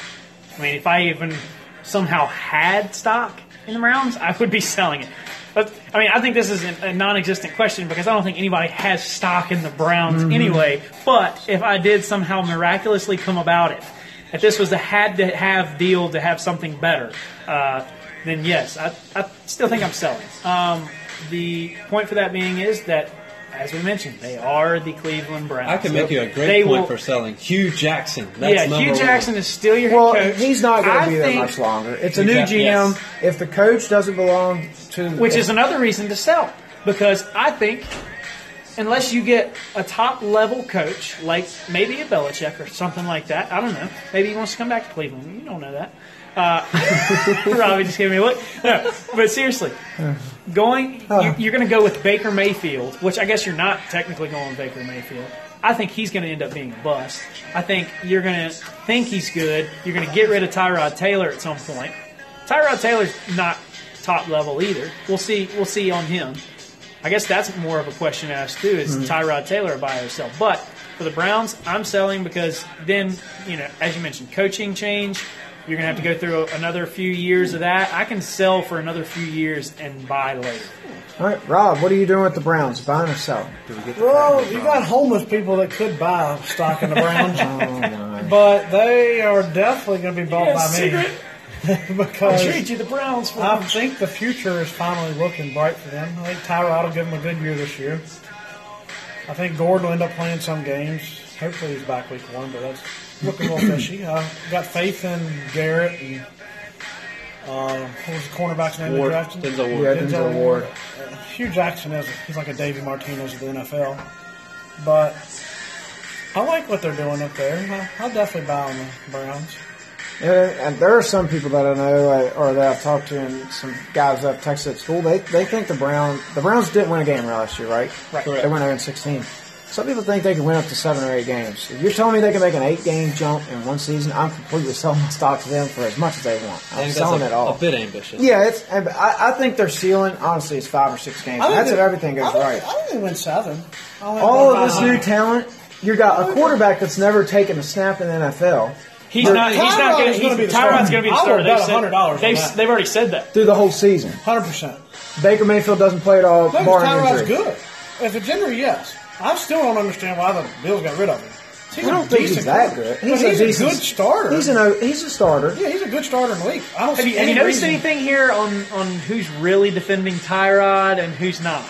I mean, if I even somehow had stock in the Browns, I would be selling it. But I mean, I think this is a, a non-existent question because I don't think anybody has stock in the Browns anyway. But if I did somehow miraculously come about it, if this was a had to have deal to have something better, uh, then yes, I, I still think I'm selling. Um, the point for that being is that, as we mentioned, they are the Cleveland Browns. I can make you a great They point will- for selling Hue Jackson. That's yeah, number Hue one. Jackson is still your Well, head coach. Well, he's not going to be there much longer. It's a new Exactly, GM. yes. If the coach doesn't belong to, Which is another reason to sell. because I think unless you get a top level coach like maybe a Belichick or something like that, I don't know. Maybe he wants to come back to Cleveland. You don't know that. Uh, Robbie just gave me a look. No, but seriously, going you, you're going to go with Baker Mayfield, which I guess you're not technically going with Baker Mayfield. I think he's going to end up being a bust. I think you're going to think he's good. You're going to get rid of Tyrod Taylor at some point. Tyrod Taylor's not top level either. We'll see. We'll see on him. I guess that's more of a question to ask too: Is Tyrod Taylor a buy or sell? But for the Browns, I'm selling because then you know, as you mentioned, coaching change. You're gonna have to go through another few years of that. I can sell for another few years and buy later. All right, Rob, what are you doing with the Browns? Buying or selling? Do we get the Well, Browns you got homeless people that could buy stock in the Browns, Oh, my. but they are definitely going to be bought Yeah, by secret. me I'll because trade you the Browns for. I think the future is finally looking bright for them. I think Tyrod will give them a good year this year. I think Gordon will end up playing some games. Hopefully he's back week one, but that's looking a little fishy. I got faith in Garrett and uh, what was the cornerback's name? they Ward, drafted? Denzel Ward. Yeah, Denzel Ward. Uh, Hue Jackson is he's like a Davey Martinez of the NFL, but I like what they're doing up there. I, I'll definitely buy on the Browns. And, and there are some people that I know uh, or that I've talked to, and some guys that I've texted at school. They they think the Brown the Browns didn't win a game last year, right? Right. They went 0 and 16. Some people think they can win up to seven or eight games. If you're telling me they can make an eight game jump in one season, I'm completely selling my stock to them for as much as they want. I I'm think selling that's it all. a bit ambitious. Yeah, it's. I, I think their ceiling, honestly, is five or six games. I think That's if everything goes I think, right. I think they win seven. I don't think All of this new talent, you got a quarterback that's never taken a snap in the NFL He's not. He's not Tyrod going is to. gonna be the Tyrod's starter. going to be the I starter. They've bet said- $100 on They've, that. they've already said that. through the whole season. Hundred percent. Baker Mayfield doesn't play at all, Look, barring Tyrod's good. If it's injury, yes. I still don't understand why the Bills got rid of him. He's I don't a think he's that good. He's, he's a, a good starter. He's an he's a starter. yeah, he's a good starter in the league. I don't Have see you, have you noticed reason- anything here on, on who's really defending Tyrod and who's not?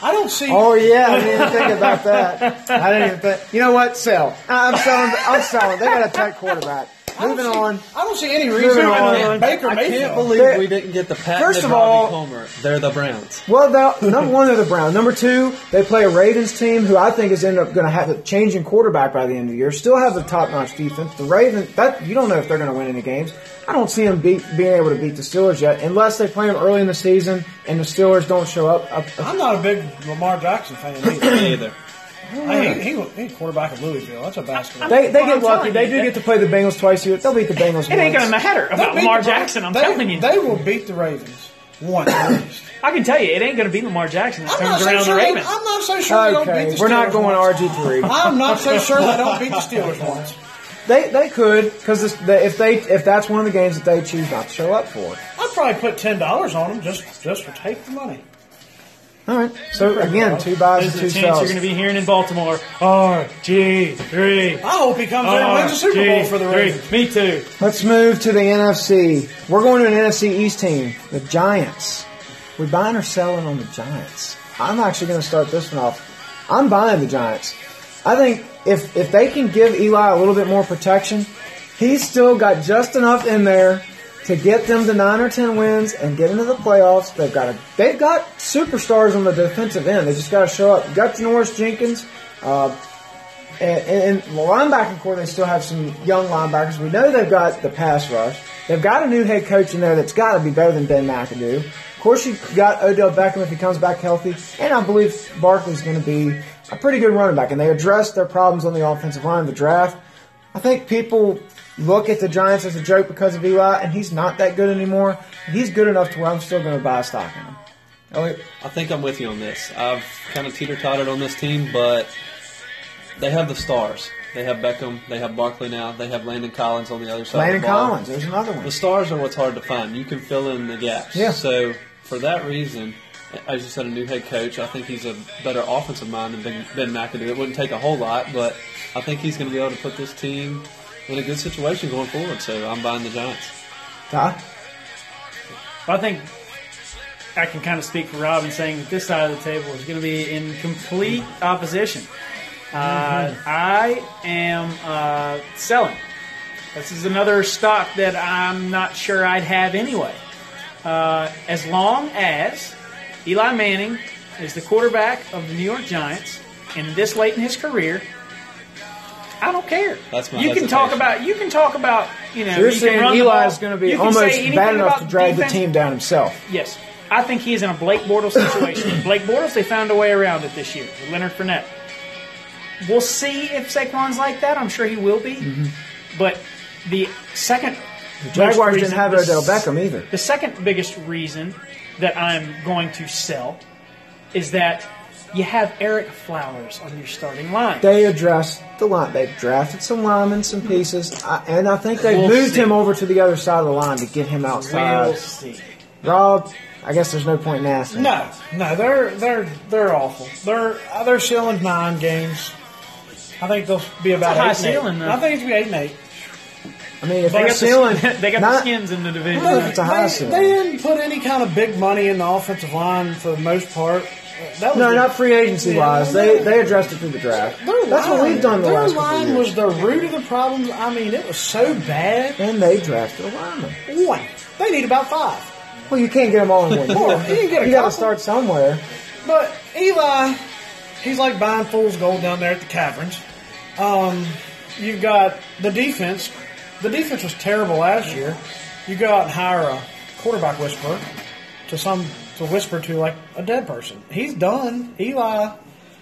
I don't see. Oh yeah, I didn't even think about that. I didn't even think. You know what? Sell. I'm selling. I'm selling. They got a tight quarterback. I don't Moving see- on. I don't see any Moving reason on. why Baker I Mayfield. can't believe They're- we didn't get the patented First of Robbie all- Comer. They're the Browns. Well, number one, they're the Browns. Number two, they play a Ravens team who I think is end up going to have a changing quarterback by the end of the year. Still have the top notch defense. The Ravens, that you don't know if they're going to win any games. I don't see them beat, being able to beat the Steelers yet, unless they play them early in the season and the Steelers don't show up. Uh, I'm not a big Lamar Jackson fan either. Me either. He, he, quarterback of Louisville. That's a basketball. They, they get lucky. They do get to play the Bengals twice a year. They'll beat the Bengals. It ain't going to matter They'll about beat Lamar the- Jackson. I'm they, telling you. They will beat the Ravens once at least. I can tell you, it ain't going to be Lamar Jackson that I'm not turns so around sure. the They, Ravens. I'm not so sure they don't beat Okay, the we're not going once. RG three. I'm not so sure they don't beat the Steelers once. They they could because if they if that's one of the games that they choose not to show up for. I'd probably put ten dollars on them just just for take the money. All right. So again, two buys and There's two a chance sells. you're going to be hearing in Baltimore. RG3. I hope he comes in and wins the Super Bowl for the Ravens. Me too. Let's move to the NFC. We're going to an NFC East team, the Giants. We buying or selling on the Giants? I'm actually going to start this one off. I'm buying the Giants. I think if if they can give Eli a little bit more protection, he's still got just enough in there to get them to nine or ten wins and get into the playoffs. They've got a they've got superstars on the defensive end. They just got to show up. Got Norris Jenkins. Uh, and, and, the linebacking core, they still have some young linebackers. We know they've got the pass rush. They've got a new head coach in there that's got to be better than Ben McAdoo. Of course, you've got Odell Beckham if he comes back healthy, and I believe Barkley's going to be a pretty good running back. And they addressed their problems on the offensive line in the draft. I think people look at the Giants as a joke because of Eli, and he's not that good anymore. He's good enough to where I'm still going to buy stock in him. Oh, Elliot? I think I'm with you on this. I've kind of teeter tottered on this team, but they have the stars. They have Beckham. They have Barkley now. They have Landon Collins on the other side. Landon of the ball. Collins, there's another one. The stars are what's hard to find. You can fill in the gaps. Yeah. So for that reason, as you said, a new head coach. I think he's a better offensive mind than Ben, ben McAdoo. It wouldn't take a whole lot, but I think he's going to be able to put this team in a good situation going forward. So I'm buying the Giants. Ty? I think I can kind of speak for Rob in saying that this side of the table is going to be in complete opposition. Uh, I am uh, selling. This is another stock that I'm not sure I'd have anyway. Uh, as long as Eli Manning is the quarterback of the New York Giants, and this late in his career, I don't care. That's my you can talk about you can talk about you know you're you saying run Eli is going to be almost bad enough to drag defense. the team down himself. Yes. I think he's in a Blake Bortles situation. Blake Bortles, they found a way around it this year with Leonard Fournette. We'll see if Saquon's like that. I'm sure he will be. Mm-hmm. But the second The Jaguars most didn't reason- have the Odell s- Beckham either. The second biggest reason that I'm going to sell is that you have Ereck Flowers on your starting line. They addressed the line. They've drafted some linemen, some pieces, I, and I think they We'll moved see. him over to the other side of the line to get him outside. We'll see. Rob, I guess there's no point in asking. No, no, they're they're they're awful. They're uh, they're ceiling nine games. I think they'll be about a high eight and eight. ceiling, though. I think it's gonna be eight and eight. I mean, if They they're got, ceiling, the, they got the skins in the division. Well, it's a high they, ceiling. they didn't put any kind of big money in the offensive line for the most part. No, the- not free agency Yeah, wise. They they addressed it through the draft. That's what we've done the Their last couple of line was the root of the problems. I mean, it was so bad. and they drafted a lineman. One, they need about five. Well, you can't get them all in one year. you can get a you got to start somewhere. But Eli, he's like buying fool's gold down there at the caverns. Um, you've got the defense. The defense was terrible last year. You go out and hire a quarterback whisperer to some to whisper to like a dead person. He's done. Eli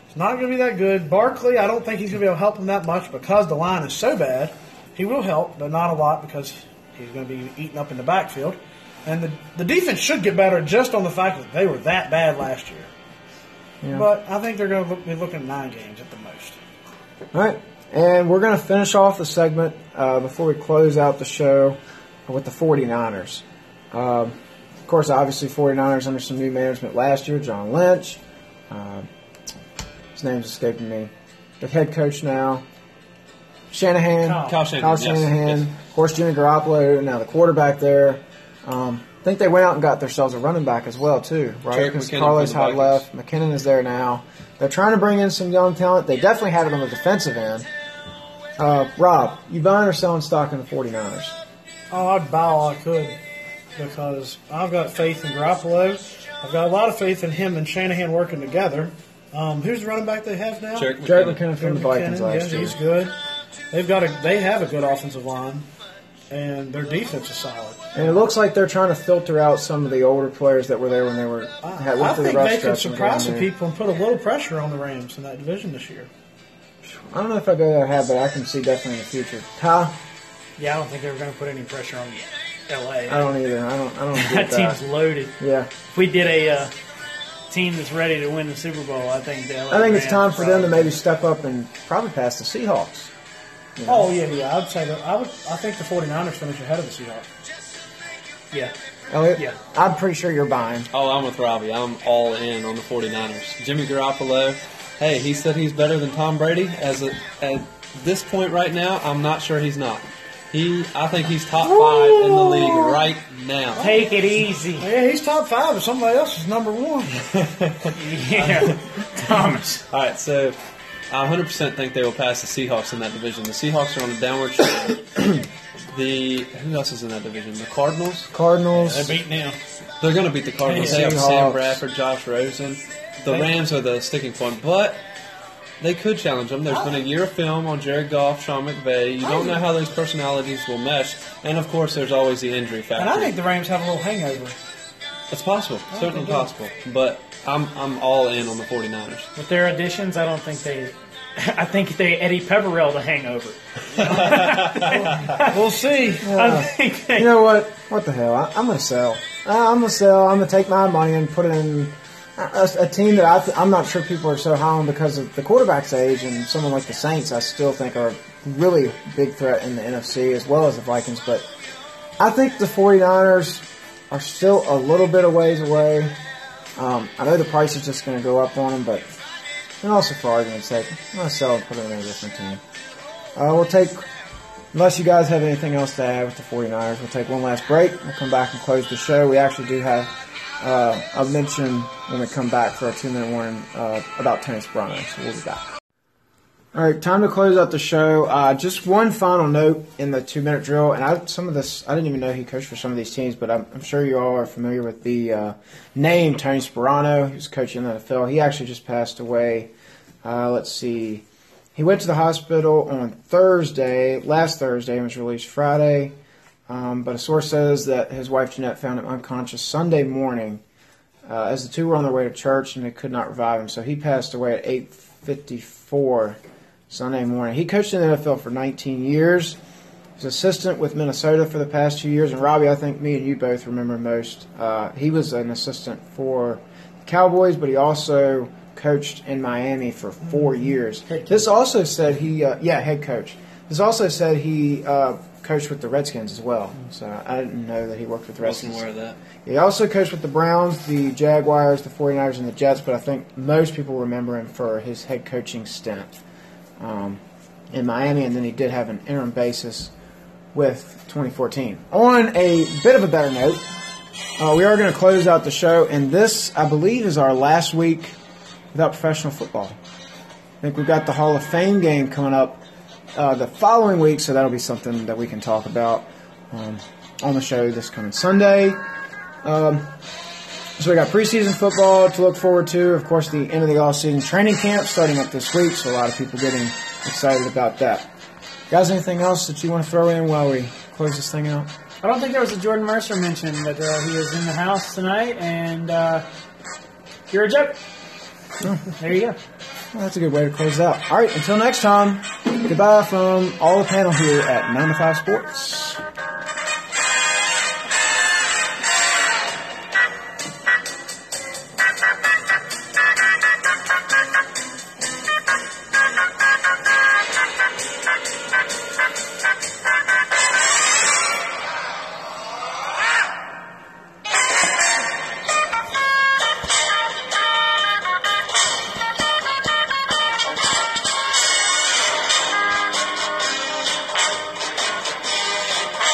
is not going to be that good. Barkley, I don't think he's going to be able to help him that much because the line is so bad. He will help, but not a lot because he's going to be eaten up in the backfield. And the, the defense should get better just on the fact that they were that bad last year. Yeah. But I think they're going to look, be looking at nine games at the most. All right. And we're going to finish off the segment uh, before we close out the show with the 49ers. Um, of course, obviously, 49ers under some new management last year. John Lynch. Um his name's escaping me. The head coach now. Shanahan. Kyle. Kyle Shanahan, yes, Shanahan. yes. Of course, Jimmy Garoppolo, now the quarterback there. Um, I think they went out and got themselves a running back as well, too, right? Jerick Because McKinnon Carlos from had left. McKinnon is there now. They're trying to bring in some young talent. They definitely had it on the defensive end. Uh, Rob, you buying or selling stock in the 49ers? Oh, I'd buy all I could because I've got faith in Garoppolo. I've got a lot of faith in him and Shanahan working together. Um, who's the running back they have now? Jerick Jared McKinnon. McKinnon from the Vikings McKinnon. last yeah, year. he's good. They've got a they have a good offensive line, and their defense is solid. And it looks like they're trying to filter out some of the older players that were there when they were I, had I through the think rough they could stretch and surprise got some people and put a little pressure on the Rams in that division this year. I don't know if I go that ahead, but I can see definitely in the future. Ty, Yeah, I don't think they're going to put any pressure on L.A. I don't either. I don't. I don't that get that. team's loaded. Yeah, If we did a uh, team that's ready to win the Super Bowl, I think the LA I think it's time for them to maybe step up and probably pass the Seahawks. You know? Oh yeah, yeah. I'd say that. I would. I think the 49ers finish ahead of the Seahawks. Yeah, Elliot, Yeah. I'm pretty sure you're buying. Oh, I'm with Robbie. I'm all in on the 49ers. Jimmy Garoppolo, hey, he said he's better than Tom Brady. As a, at this point right now, I'm not sure he's not. He, I think he's top five in the league right now. take it easy. Yeah, he's top five, but somebody else is number one. Yeah, Thomas. All right, so I 100% think they will pass the Seahawks in that division. The Seahawks are on a downward trend. the who else is in that division? The Cardinals. Cardinals. They're beating them. They're going to beat the Cardinals. Yeah. They have Seahawks. Sam Bradford, Josh Rosen. The Rams are the sticking point, but they could challenge them. There's been a year of film on Jared Goff, Sean McVay. You don't know how those personalities will mesh, and of course, there's always the injury factor. And I think the Rams have a little hangover. it's possible, certainly they do. possible. But I'm I'm all in on the 49ers. With their additions, I don't think they. I think they Eddie Pepperell the hangover. We'll see. I think they, You know what? What the hell? I, I'm going to sell. Uh, I'm going to sell. I'm going to take my money and put it in a, a team that I th- I'm not sure people are so high on because of the quarterback's age and someone like the Saints. I still think are a really big threat in the NFC as well as the Vikings. But I think the 49ers are still a little bit of ways away. Um, I know the price is just going to go up on them, but and also for argument's sake, I'm going to sell and put it in a different team. Uh, we'll take Unless you guys have anything else to add with the 49ers, we'll take one last break. We'll come back and close the show. We actually do have uh, a mention when we come back for a two minute warning uh, about Tony Sparano, so we'll be back. All right, time to close out the show. Uh, just one final note in the two minute drill, and I, some of this I didn't even know he coached for some of these teams, but I'm, I'm sure you all are familiar with the uh, name Tony Sparano. He was coaching the NFL. He actually just passed away. Uh, let's see, he went to the hospital on Thursday, last Thursday, and was released Friday. Um, but a source says that his wife Jeanette found him unconscious Sunday morning uh, as the two were on their way to church, and they could not revive him. So he passed away at 8:54 Sunday morning. He coached in the NFL for 19 years. He was assistant with Minnesota for the past two years. And Robbie, I think me and you both remember most. Uh, he was an assistant for the Cowboys, but he also coached in Miami for four years. This also said he, uh, yeah, head coach. This also said he uh, coached with the Redskins as well. So I didn't know that he worked with the Wasn't Redskins. aware of that. He also coached with the Browns, the Jaguars, the 49ers, and the Jets, but I think most people remember him for his head coaching stint um, in Miami, and then he did have an interim basis with 2014. On a bit of a better note, uh, we are going to close out the show, and this, I believe, is our last week without professional football. I think we've got the Hall of Fame game coming up uh, the following week, so that'll be something that we can talk about um, on the show this coming Sunday. Um, so we got preseason football to look forward to. Of course, the end of the off-season training camp starting up this week, so a lot of people getting excited about that. Guys, anything else that you want to throw in while we close this thing out? I don't think there was a Jordan Mercer mention that uh, he is in the house tonight, and uh, you're a joke. there you go. Well, that's a good way to close out. All right, until next time, goodbye from all the panel here at 9 to 5 Sports.